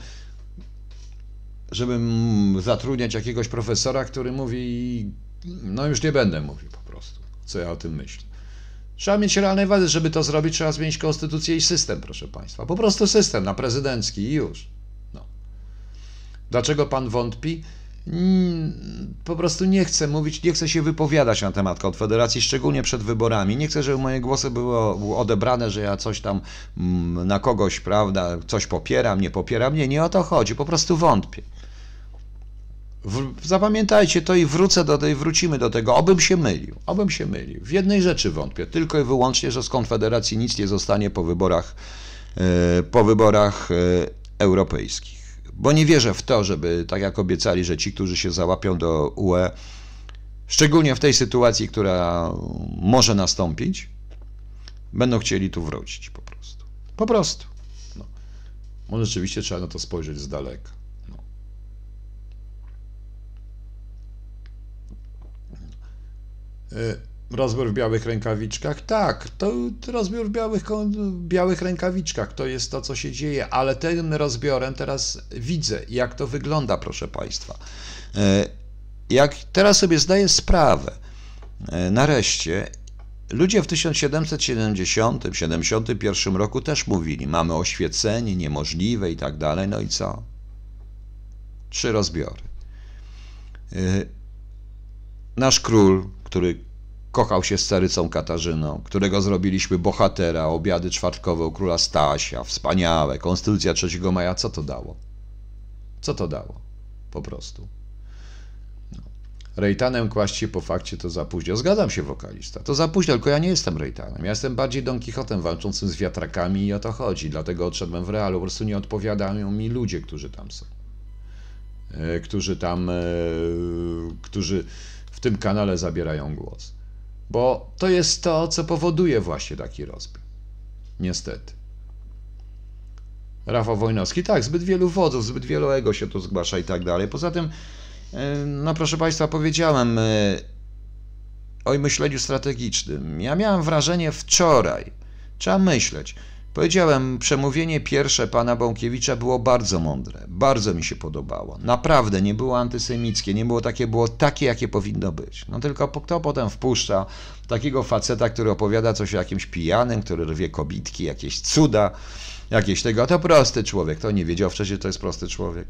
żebym zatrudniać jakiegoś profesora, który mówi, no już nie będę mówił po prostu, co ja o tym myślę. Trzeba mieć realnej władzy, żeby to zrobić, trzeba zmienić konstytucję i system, proszę Państwa. Po prostu system na prezydencki i już. No. Dlaczego Pan wątpi? Mm, Po prostu nie chcę mówić, nie chcę się wypowiadać na temat Konfederacji, szczególnie przed wyborami. Nie chcę, żeby moje głosy były odebrane, że ja coś tam mm, na kogoś, prawda, coś popieram, nie popieram. Nie, nie o to chodzi, po prostu wątpię. Zapamiętajcie to i wrócę do tej, wrócimy do tego. Obym się mylił, obym się mylił. W jednej rzeczy wątpię, tylko i wyłącznie, że z Konfederacji nic nie zostanie po wyborach, e, po wyborach e, europejskich. Bo nie wierzę w to, żeby, tak jak obiecali, że ci, którzy się załapią do UE, szczególnie w tej sytuacji, która może nastąpić, będą chcieli tu wrócić po prostu. Po prostu. No. Może rzeczywiście trzeba na to spojrzeć z daleka. No. Y, Rozbiór w białych rękawiczkach? Tak, to, rozbiór w białych, białych rękawiczkach to jest to, co się dzieje, ale tym rozbiorem teraz widzę, jak to wygląda, proszę Państwa. Y, Jak teraz sobie zdaję sprawę, y, nareszcie, ludzie w 1770-71 roku też mówili, mamy oświecenie niemożliwe i tak dalej, no i co? Trzy rozbiory. Y, Nasz król, który kochał się z carycą Katarzyną, którego zrobiliśmy bohatera, obiady czwartkowe u króla Stasia, wspaniałe, konstytucja 3 maja, co to dało? Co to dało? Po prostu. No. Rejtanem kłaść się po fakcie to za późno. Zgadzam się, wokalista. To za późno, tylko ja nie jestem Rejtanem. Ja jestem bardziej Don Quixotem walczącym z wiatrakami i o to chodzi. Dlatego odszedłem w realu. Po prostu nie odpowiadają mi ludzie, którzy tam są. E, Którzy tam, e, którzy w tym kanale zabierają głos. Bo to jest to, co powoduje właśnie taki rozbiór. Niestety. Rafał Wojnowski, tak, zbyt wielu wodzów, zbyt wielu ego się tu zgłasza i tak dalej. Poza tym, no proszę Państwa, powiedziałem e, o myśleniu strategicznym. Ja miałem wrażenie wczoraj, trzeba myśleć. Powiedziałem, przemówienie pierwsze pana Bąkiewicza było bardzo mądre, bardzo mi się podobało. Naprawdę nie było antysemickie, nie było takie, było takie, jakie powinno być. No tylko kto potem wpuszcza takiego faceta, który opowiada coś o jakimś pijanym, który rwie kobitki, jakieś cuda, jakieś tego, a to prosty człowiek, to nie wiedział wcześniej, to jest prosty człowiek.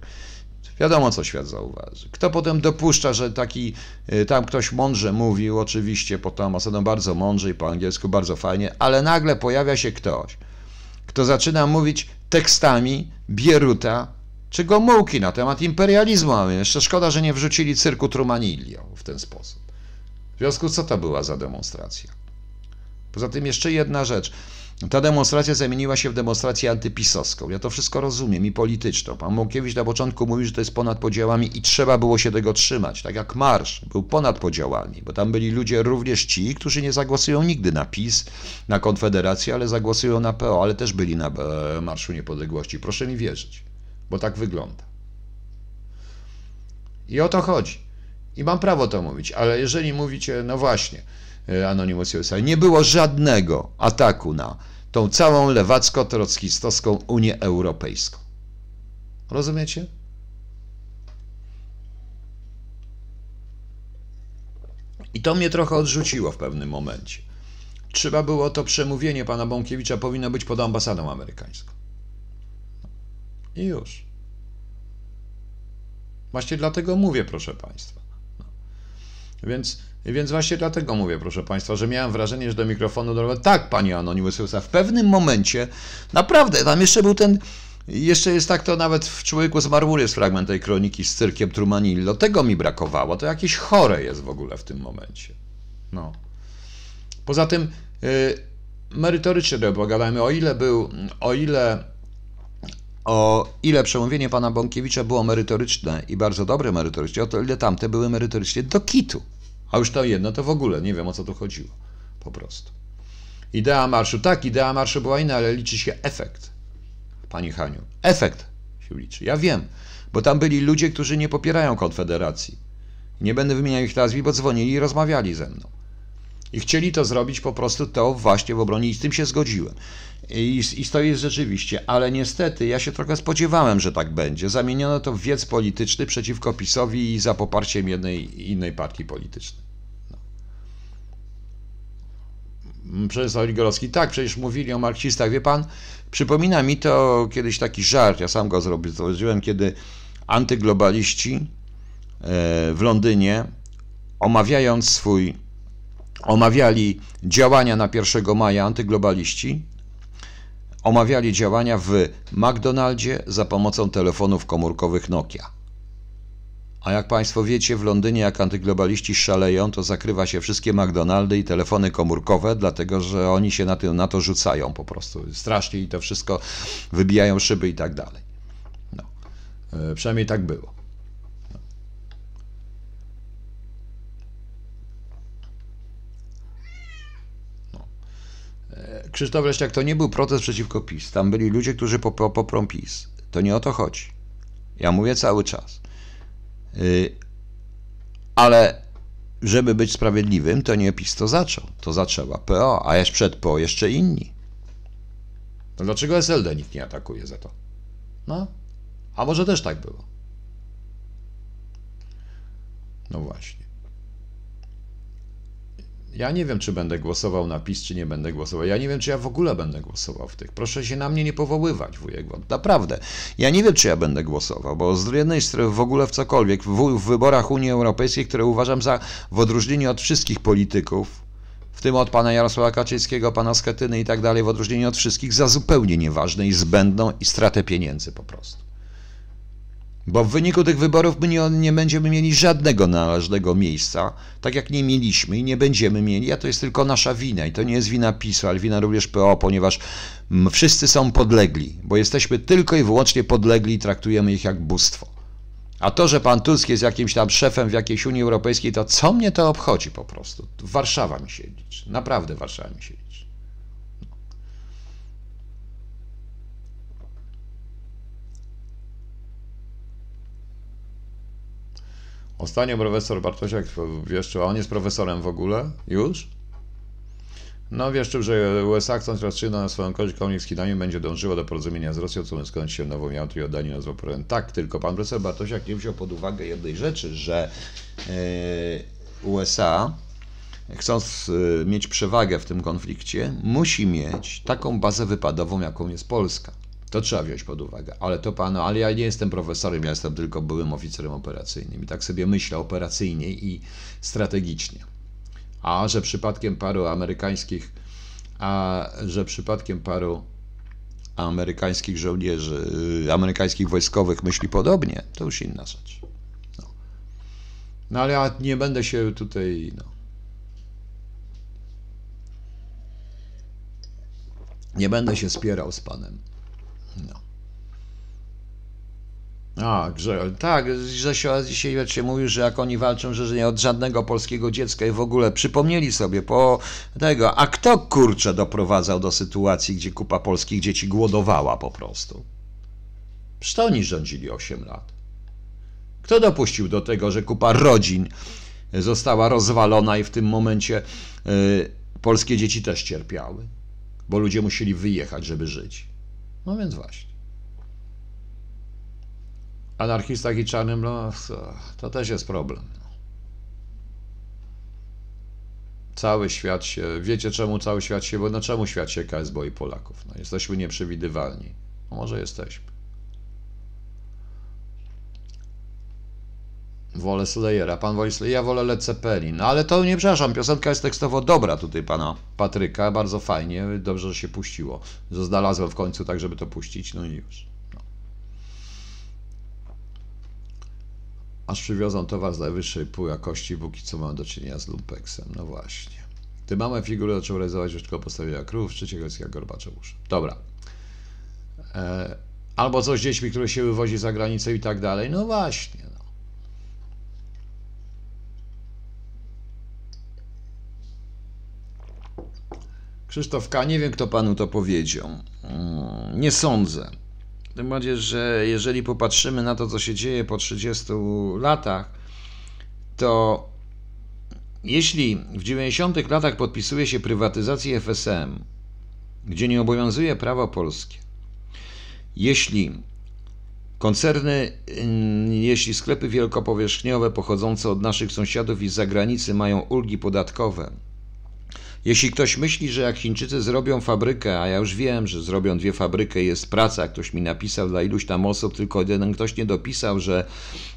Wiadomo, co świat zauważy. Kto potem dopuszcza, że taki y, tam ktoś mądrze mówił, oczywiście potem osobą bardzo mądrze i po angielsku bardzo fajnie, ale nagle pojawia się ktoś, kto zaczyna mówić tekstami Bieruta czy Gomułki na temat imperializmu. A Jeszcze szkoda, że nie wrzucili cyrku Trumanilio w ten sposób. W związku z co to była za demonstracja? Poza tym jeszcze jedna rzecz. Ta demonstracja zamieniła się w demonstrację antypisowską. Ja to wszystko rozumiem i polityczną. Pan Mąkiewicz na początku mówił, że to jest ponad podziałami i trzeba było się tego trzymać. Tak jak marsz był ponad podziałami, bo tam byli ludzie również ci, którzy nie zagłosują nigdy na PiS, na Konfederację, ale zagłosują na PO, ale też byli na Marszu Niepodległości. Proszę mi wierzyć, bo tak wygląda. I o to chodzi. I mam prawo to mówić, ale jeżeli mówicie, no właśnie, Anonymous USA, nie było żadnego ataku na tą całą lewacko-trockistowską Unię Europejską. Rozumiecie? I to mnie trochę odrzuciło w pewnym momencie. Trzeba było to przemówienie pana Bąkiewicza powinno być pod ambasadą amerykańską. I już. Właśnie dlatego mówię, proszę państwa. Więc, więc właśnie dlatego mówię, proszę Państwa, że miałem wrażenie, że do mikrofonu do... Tak, Panie Anonymous Sousa, w pewnym momencie, naprawdę, tam jeszcze był ten... Jeszcze jest tak, to nawet w Człowieku z Marmury jest fragment tej kroniki z cyrkiem Trumanillo. Tego mi brakowało. To jakieś chore jest w ogóle w tym momencie. No. Poza tym y, merytorycznie pogadajmy, o ile był, o ile o ile przemówienie pana Bąkiewicza było merytoryczne i bardzo dobre merytorycznie, o to ile tamte były merytorycznie do kitu. A już to jedno to w ogóle, nie wiem o co tu chodziło. Po prostu. Idea marszu, tak, idea marszu była inna, ale liczy się efekt. Pani Haniu, efekt się liczy. Ja wiem, bo tam byli ludzie, którzy nie popierają Konfederacji. Nie będę wymieniał ich nazwisk, bo dzwonili i rozmawiali ze mną. I chcieli to zrobić po prostu to właśnie w obronie i z tym się zgodziłem. I, I to jest rzeczywiście, ale niestety ja się trochę spodziewałem, że tak będzie. Zamieniono to w wiec polityczny przeciwko PiSowi i za poparciem jednej innej partii politycznej. No. Profesor Igorowski, tak, przecież mówili o marksistach. Wie pan, przypomina mi to kiedyś taki żart, ja sam go zrobiłem, kiedy antyglobaliści e, w Londynie, omawiając swój omawiali działania na 1 maja antyglobaliści, omawiali działania w McDonaldzie za pomocą telefonów komórkowych Nokia. A jak Państwo wiecie, w Londynie jak antyglobaliści szaleją, to zakrywa się wszystkie McDonaldy i telefony komórkowe, dlatego że oni się na, tym, na to rzucają po prostu. Strasznie i to wszystko wybijają szyby i tak dalej. No. E, przynajmniej tak było. Krzysztof Leśniak, to nie był protest przeciwko PiS. Tam byli ludzie, którzy poprą PiS. To nie o to chodzi. Ja mówię cały czas. Yy, ale żeby być sprawiedliwym, to nie PiS to zaczął. To zaczęła PO, a jeszcze przed PO jeszcze inni. No dlaczego SLD nikt nie atakuje za to? No, a może też tak było? No właśnie. Ja nie wiem, czy będę głosował na PiS, czy nie będę głosował. Ja nie wiem, czy ja w ogóle będę głosował w tych. Proszę się na mnie nie powoływać, wujek. Bo naprawdę. Ja nie wiem, czy ja będę głosował, bo z jednej strony w ogóle w cokolwiek, w, w wyborach Unii Europejskiej, które uważam za, w odróżnieniu od wszystkich polityków, w tym od pana Jarosława Kaczyńskiego, pana Schetyny i tak dalej, w odróżnieniu od wszystkich, za zupełnie nieważne i zbędną i stratę pieniędzy po prostu. Bo w wyniku tych wyborów my nie, nie, będziemy mieli żadnego należnego miejsca, tak jak nie mieliśmy i nie będziemy mieli, a to jest tylko nasza wina. I to nie jest wina PiSu, ale wina również PO, ponieważ wszyscy są podlegli, bo jesteśmy tylko i wyłącznie podlegli i traktujemy ich jak bóstwo. A to, że pan Tusk jest jakimś tam szefem w jakiejś Unii Europejskiej, to co mnie to obchodzi po prostu? Warszawa mi się liczy. Naprawdę Warszawa mi się liczy. Ostatnio profesor Bartosiak wieszczył, a on jest profesorem w ogóle? Już? No wieszczył, że USA chcąc rozstrzygnąć na swoją korzyść konflikt z Chinami będzie dążyło do porozumienia z Rosją, co skąd się nową miałą i oddaniu nazwą problem. Tak, tylko pan profesor Bartosiak nie wziął pod uwagę jednej rzeczy, że yy, USA chcąc yy, mieć przewagę w tym konflikcie, musi mieć taką bazę wypadową, jaką jest Polska. To trzeba wziąć pod uwagę. Ale to panu, ale ja nie jestem profesorem, ja jestem tylko byłym oficerem operacyjnym i tak sobie myślę operacyjnie i strategicznie. A że przypadkiem paru amerykańskich, a że przypadkiem paru amerykańskich żołnierzy, y, amerykańskich wojskowych myśli podobnie, to już inna rzecz. No, no ale ja nie będę się tutaj, no. Nie będę się spierał z panem. No. A, że, tak, że się dzisiaj się mówił, że jak oni walczą, że nie od żadnego polskiego dziecka i w ogóle przypomnieli sobie po tego, a kto kurczę doprowadzał do sytuacji, gdzie kupa polskich dzieci głodowała po prostu? Przecież to oni rządzili 8 lat. Kto dopuścił do tego, że kupa rodzin została rozwalona i w tym momencie y, polskie dzieci też cierpiały, bo ludzie musieli wyjechać, żeby żyć? No więc właśnie. Anarchistach i czarnym, no, to też jest problem. Cały świat się, wiecie czemu cały świat się, bo no czemu świat się KS boi Polaków? No, jesteśmy nieprzewidywalni. No może jesteśmy. Wolę Slayera. Pan woli Slayera, ja wolę Led Zeppelin. No ale to nie przepraszam, piosenka jest tekstowo dobra tutaj pana Patryka, bardzo fajnie, dobrze, że się puściło. Że znalazłem w końcu tak, żeby to puścić, no i już. No. Aż przywiozą towar z najwyższej pół jakości, póki co mam do czynienia z lumpeksem. No właśnie. Gdy małe figury zaczął realizować już tylko postawienia krów, trzeciego jest jak Gorbaczeusza. Dobra. E, albo coś z dziećmi, które się wywozi za granicę i tak dalej. No właśnie. Krzysztof K., nie wiem kto panu to powiedział. Mm, Nie sądzę. Tym bardziej, że jeżeli popatrzymy na to, co się dzieje po 30 latach, to jeśli w 90 latach podpisuje się prywatyzację FSM, gdzie nie obowiązuje prawo polskie, jeśli koncerny, ym, jeśli sklepy wielkopowierzchniowe pochodzące od naszych sąsiadów i z zagranicy mają ulgi podatkowe, jeśli ktoś myśli, że jak Chińczycy zrobią fabrykę, a ja już wiem, że zrobią dwie fabryki, jest praca, ktoś mi napisał dla iluś tam osób, tylko jeden ktoś nie dopisał, że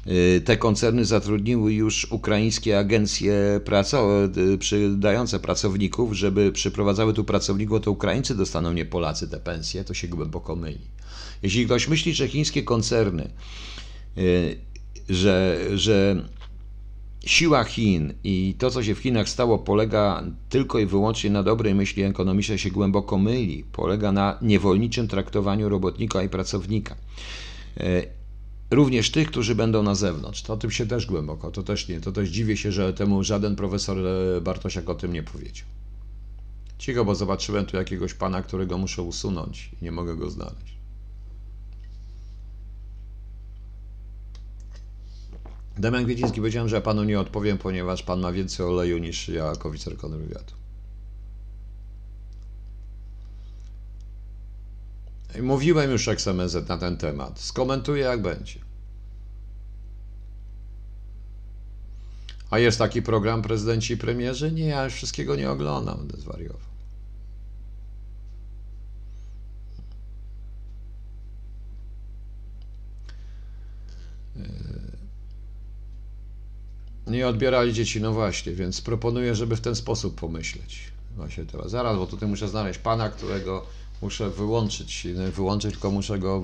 y, te koncerny zatrudniły już ukraińskie agencje praco- y, przydające pracowników, żeby przyprowadzały tu pracowników, to Ukraińcy dostaną, nie Polacy te pensje, to się głęboko myli. Jeśli ktoś myśli, że chińskie koncerny, y, że, że siła Chin i to, co się w Chinach stało, polega tylko i wyłącznie na dobrej myśli ekonomicznej, się głęboko myli. Polega na niewolniczym traktowaniu robotnika i pracownika. E, Również tych, którzy będą na zewnątrz. To o tym się też głęboko, to też nie. To też dziwię się, że temu żaden profesor e, Bartosiak o tym nie powiedział. Cicho, bo zobaczyłem tu jakiegoś pana, którego muszę usunąć i nie mogę go znaleźć. Damian Kwieciński, powiedziałem, że ja panu nie odpowiem, ponieważ pan ma więcej oleju niż ja jako. I Mówiłem już XMZ na ten temat. Skomentuję jak będzie. A jest taki program prezydenci i premierzy? Nie, ja już wszystkiego nie oglądam, będę Nie odbierali dzieci, no właśnie, więc proponuję, żeby w ten sposób pomyśleć. Właśnie teraz. Zaraz, bo tutaj muszę znaleźć pana, którego muszę wyłączyć. Wyłączyć, tylko muszę go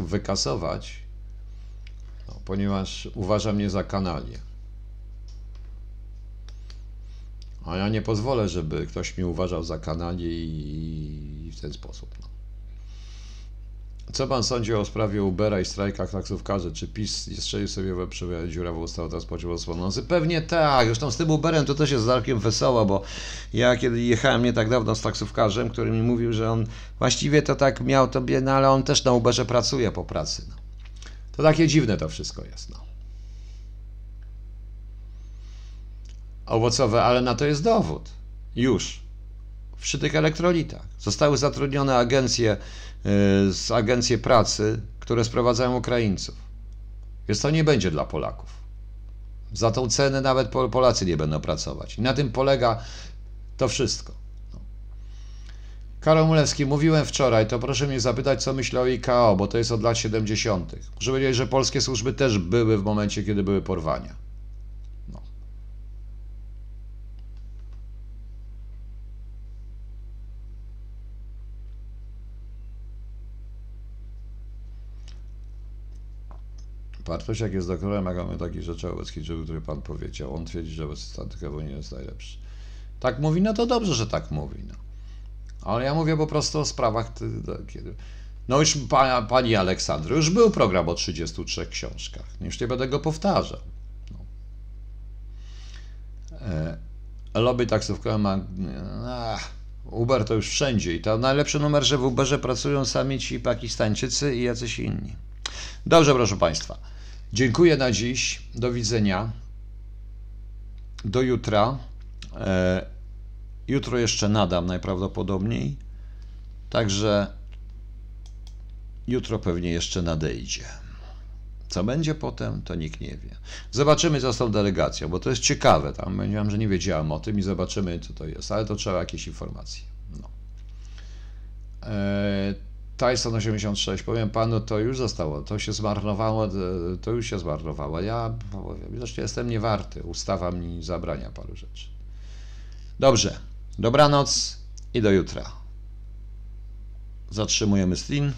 wykasować, no, ponieważ uważa mnie za kanalię. A ja nie pozwolę, żeby ktoś mnie uważał za kanalię i, i w ten sposób. No. Co pan sądzi o sprawie Ubera i strajkach taksówkarzy? Czy PiS strzelił sobie we przewieź dziurawą ustawę transporcie wspomniący? Pewnie tak. Zresztą z tym Uberem to też jest całkiem wesoło, bo ja kiedy jechałem nie tak dawno z taksówkarzem, który mi mówił, że on właściwie to tak miał tobie, no ale on też na Uberze pracuje po pracy. No. To takie dziwne to wszystko jest. No. Owocowe, ale na to jest dowód. Już. Przy tych elektrolitach. Zostały zatrudnione agencje, y, z agencje pracy, które sprowadzają Ukraińców. Więc to nie będzie dla Polaków. Za tą cenę nawet Pol- Polacy nie będą pracować. I na tym polega to wszystko. No. Karol Mulewski, mówiłem wczoraj, to proszę mnie zapytać, co myślę o IKO, bo to jest od lat 70. Muszę powiedzieć, że polskie służby też były w momencie, kiedy były porwania. Bartosiak jest doktorem, jak mamy takich rzeczy obecnych, który pan powiedział. On twierdzi, że obecny stan TKW nie jest najlepszy. Tak mówi, no to dobrze, że tak mówi. No. Ale ja mówię po prostu o sprawach, kiedy... No już pa, pani Aleksandro, już był program o 33 książkach. Już nie będę go powtarzał. No. E, lobby taksówkowe ma... Ach, Uber to już wszędzie i to najlepszy numer, że w Uberze pracują sami ci Pakistańczycy i jacyś inni. Dobrze, proszę Państwa. Dziękuję na dziś. Do widzenia. Do jutra. E, jutro jeszcze nadam najprawdopodobniej. Także jutro pewnie jeszcze nadejdzie. Co będzie potem, to nikt nie wie. Zobaczymy, co z tą delegacją, bo to jest ciekawe. Tam powiedziałem, że nie wiedziałem o tym i zobaczymy, co to jest, ale to trzeba jakieś informacje. No. E, Tyson 86, powiem panu, to już zostało, to się zmarnowało, e, to już się zmarnowało. Ja zresztą jestem niewarty, ustawa mi zabrania paru rzeczy. Dobrze, dobranoc i do jutra. Zatrzymujemy stream.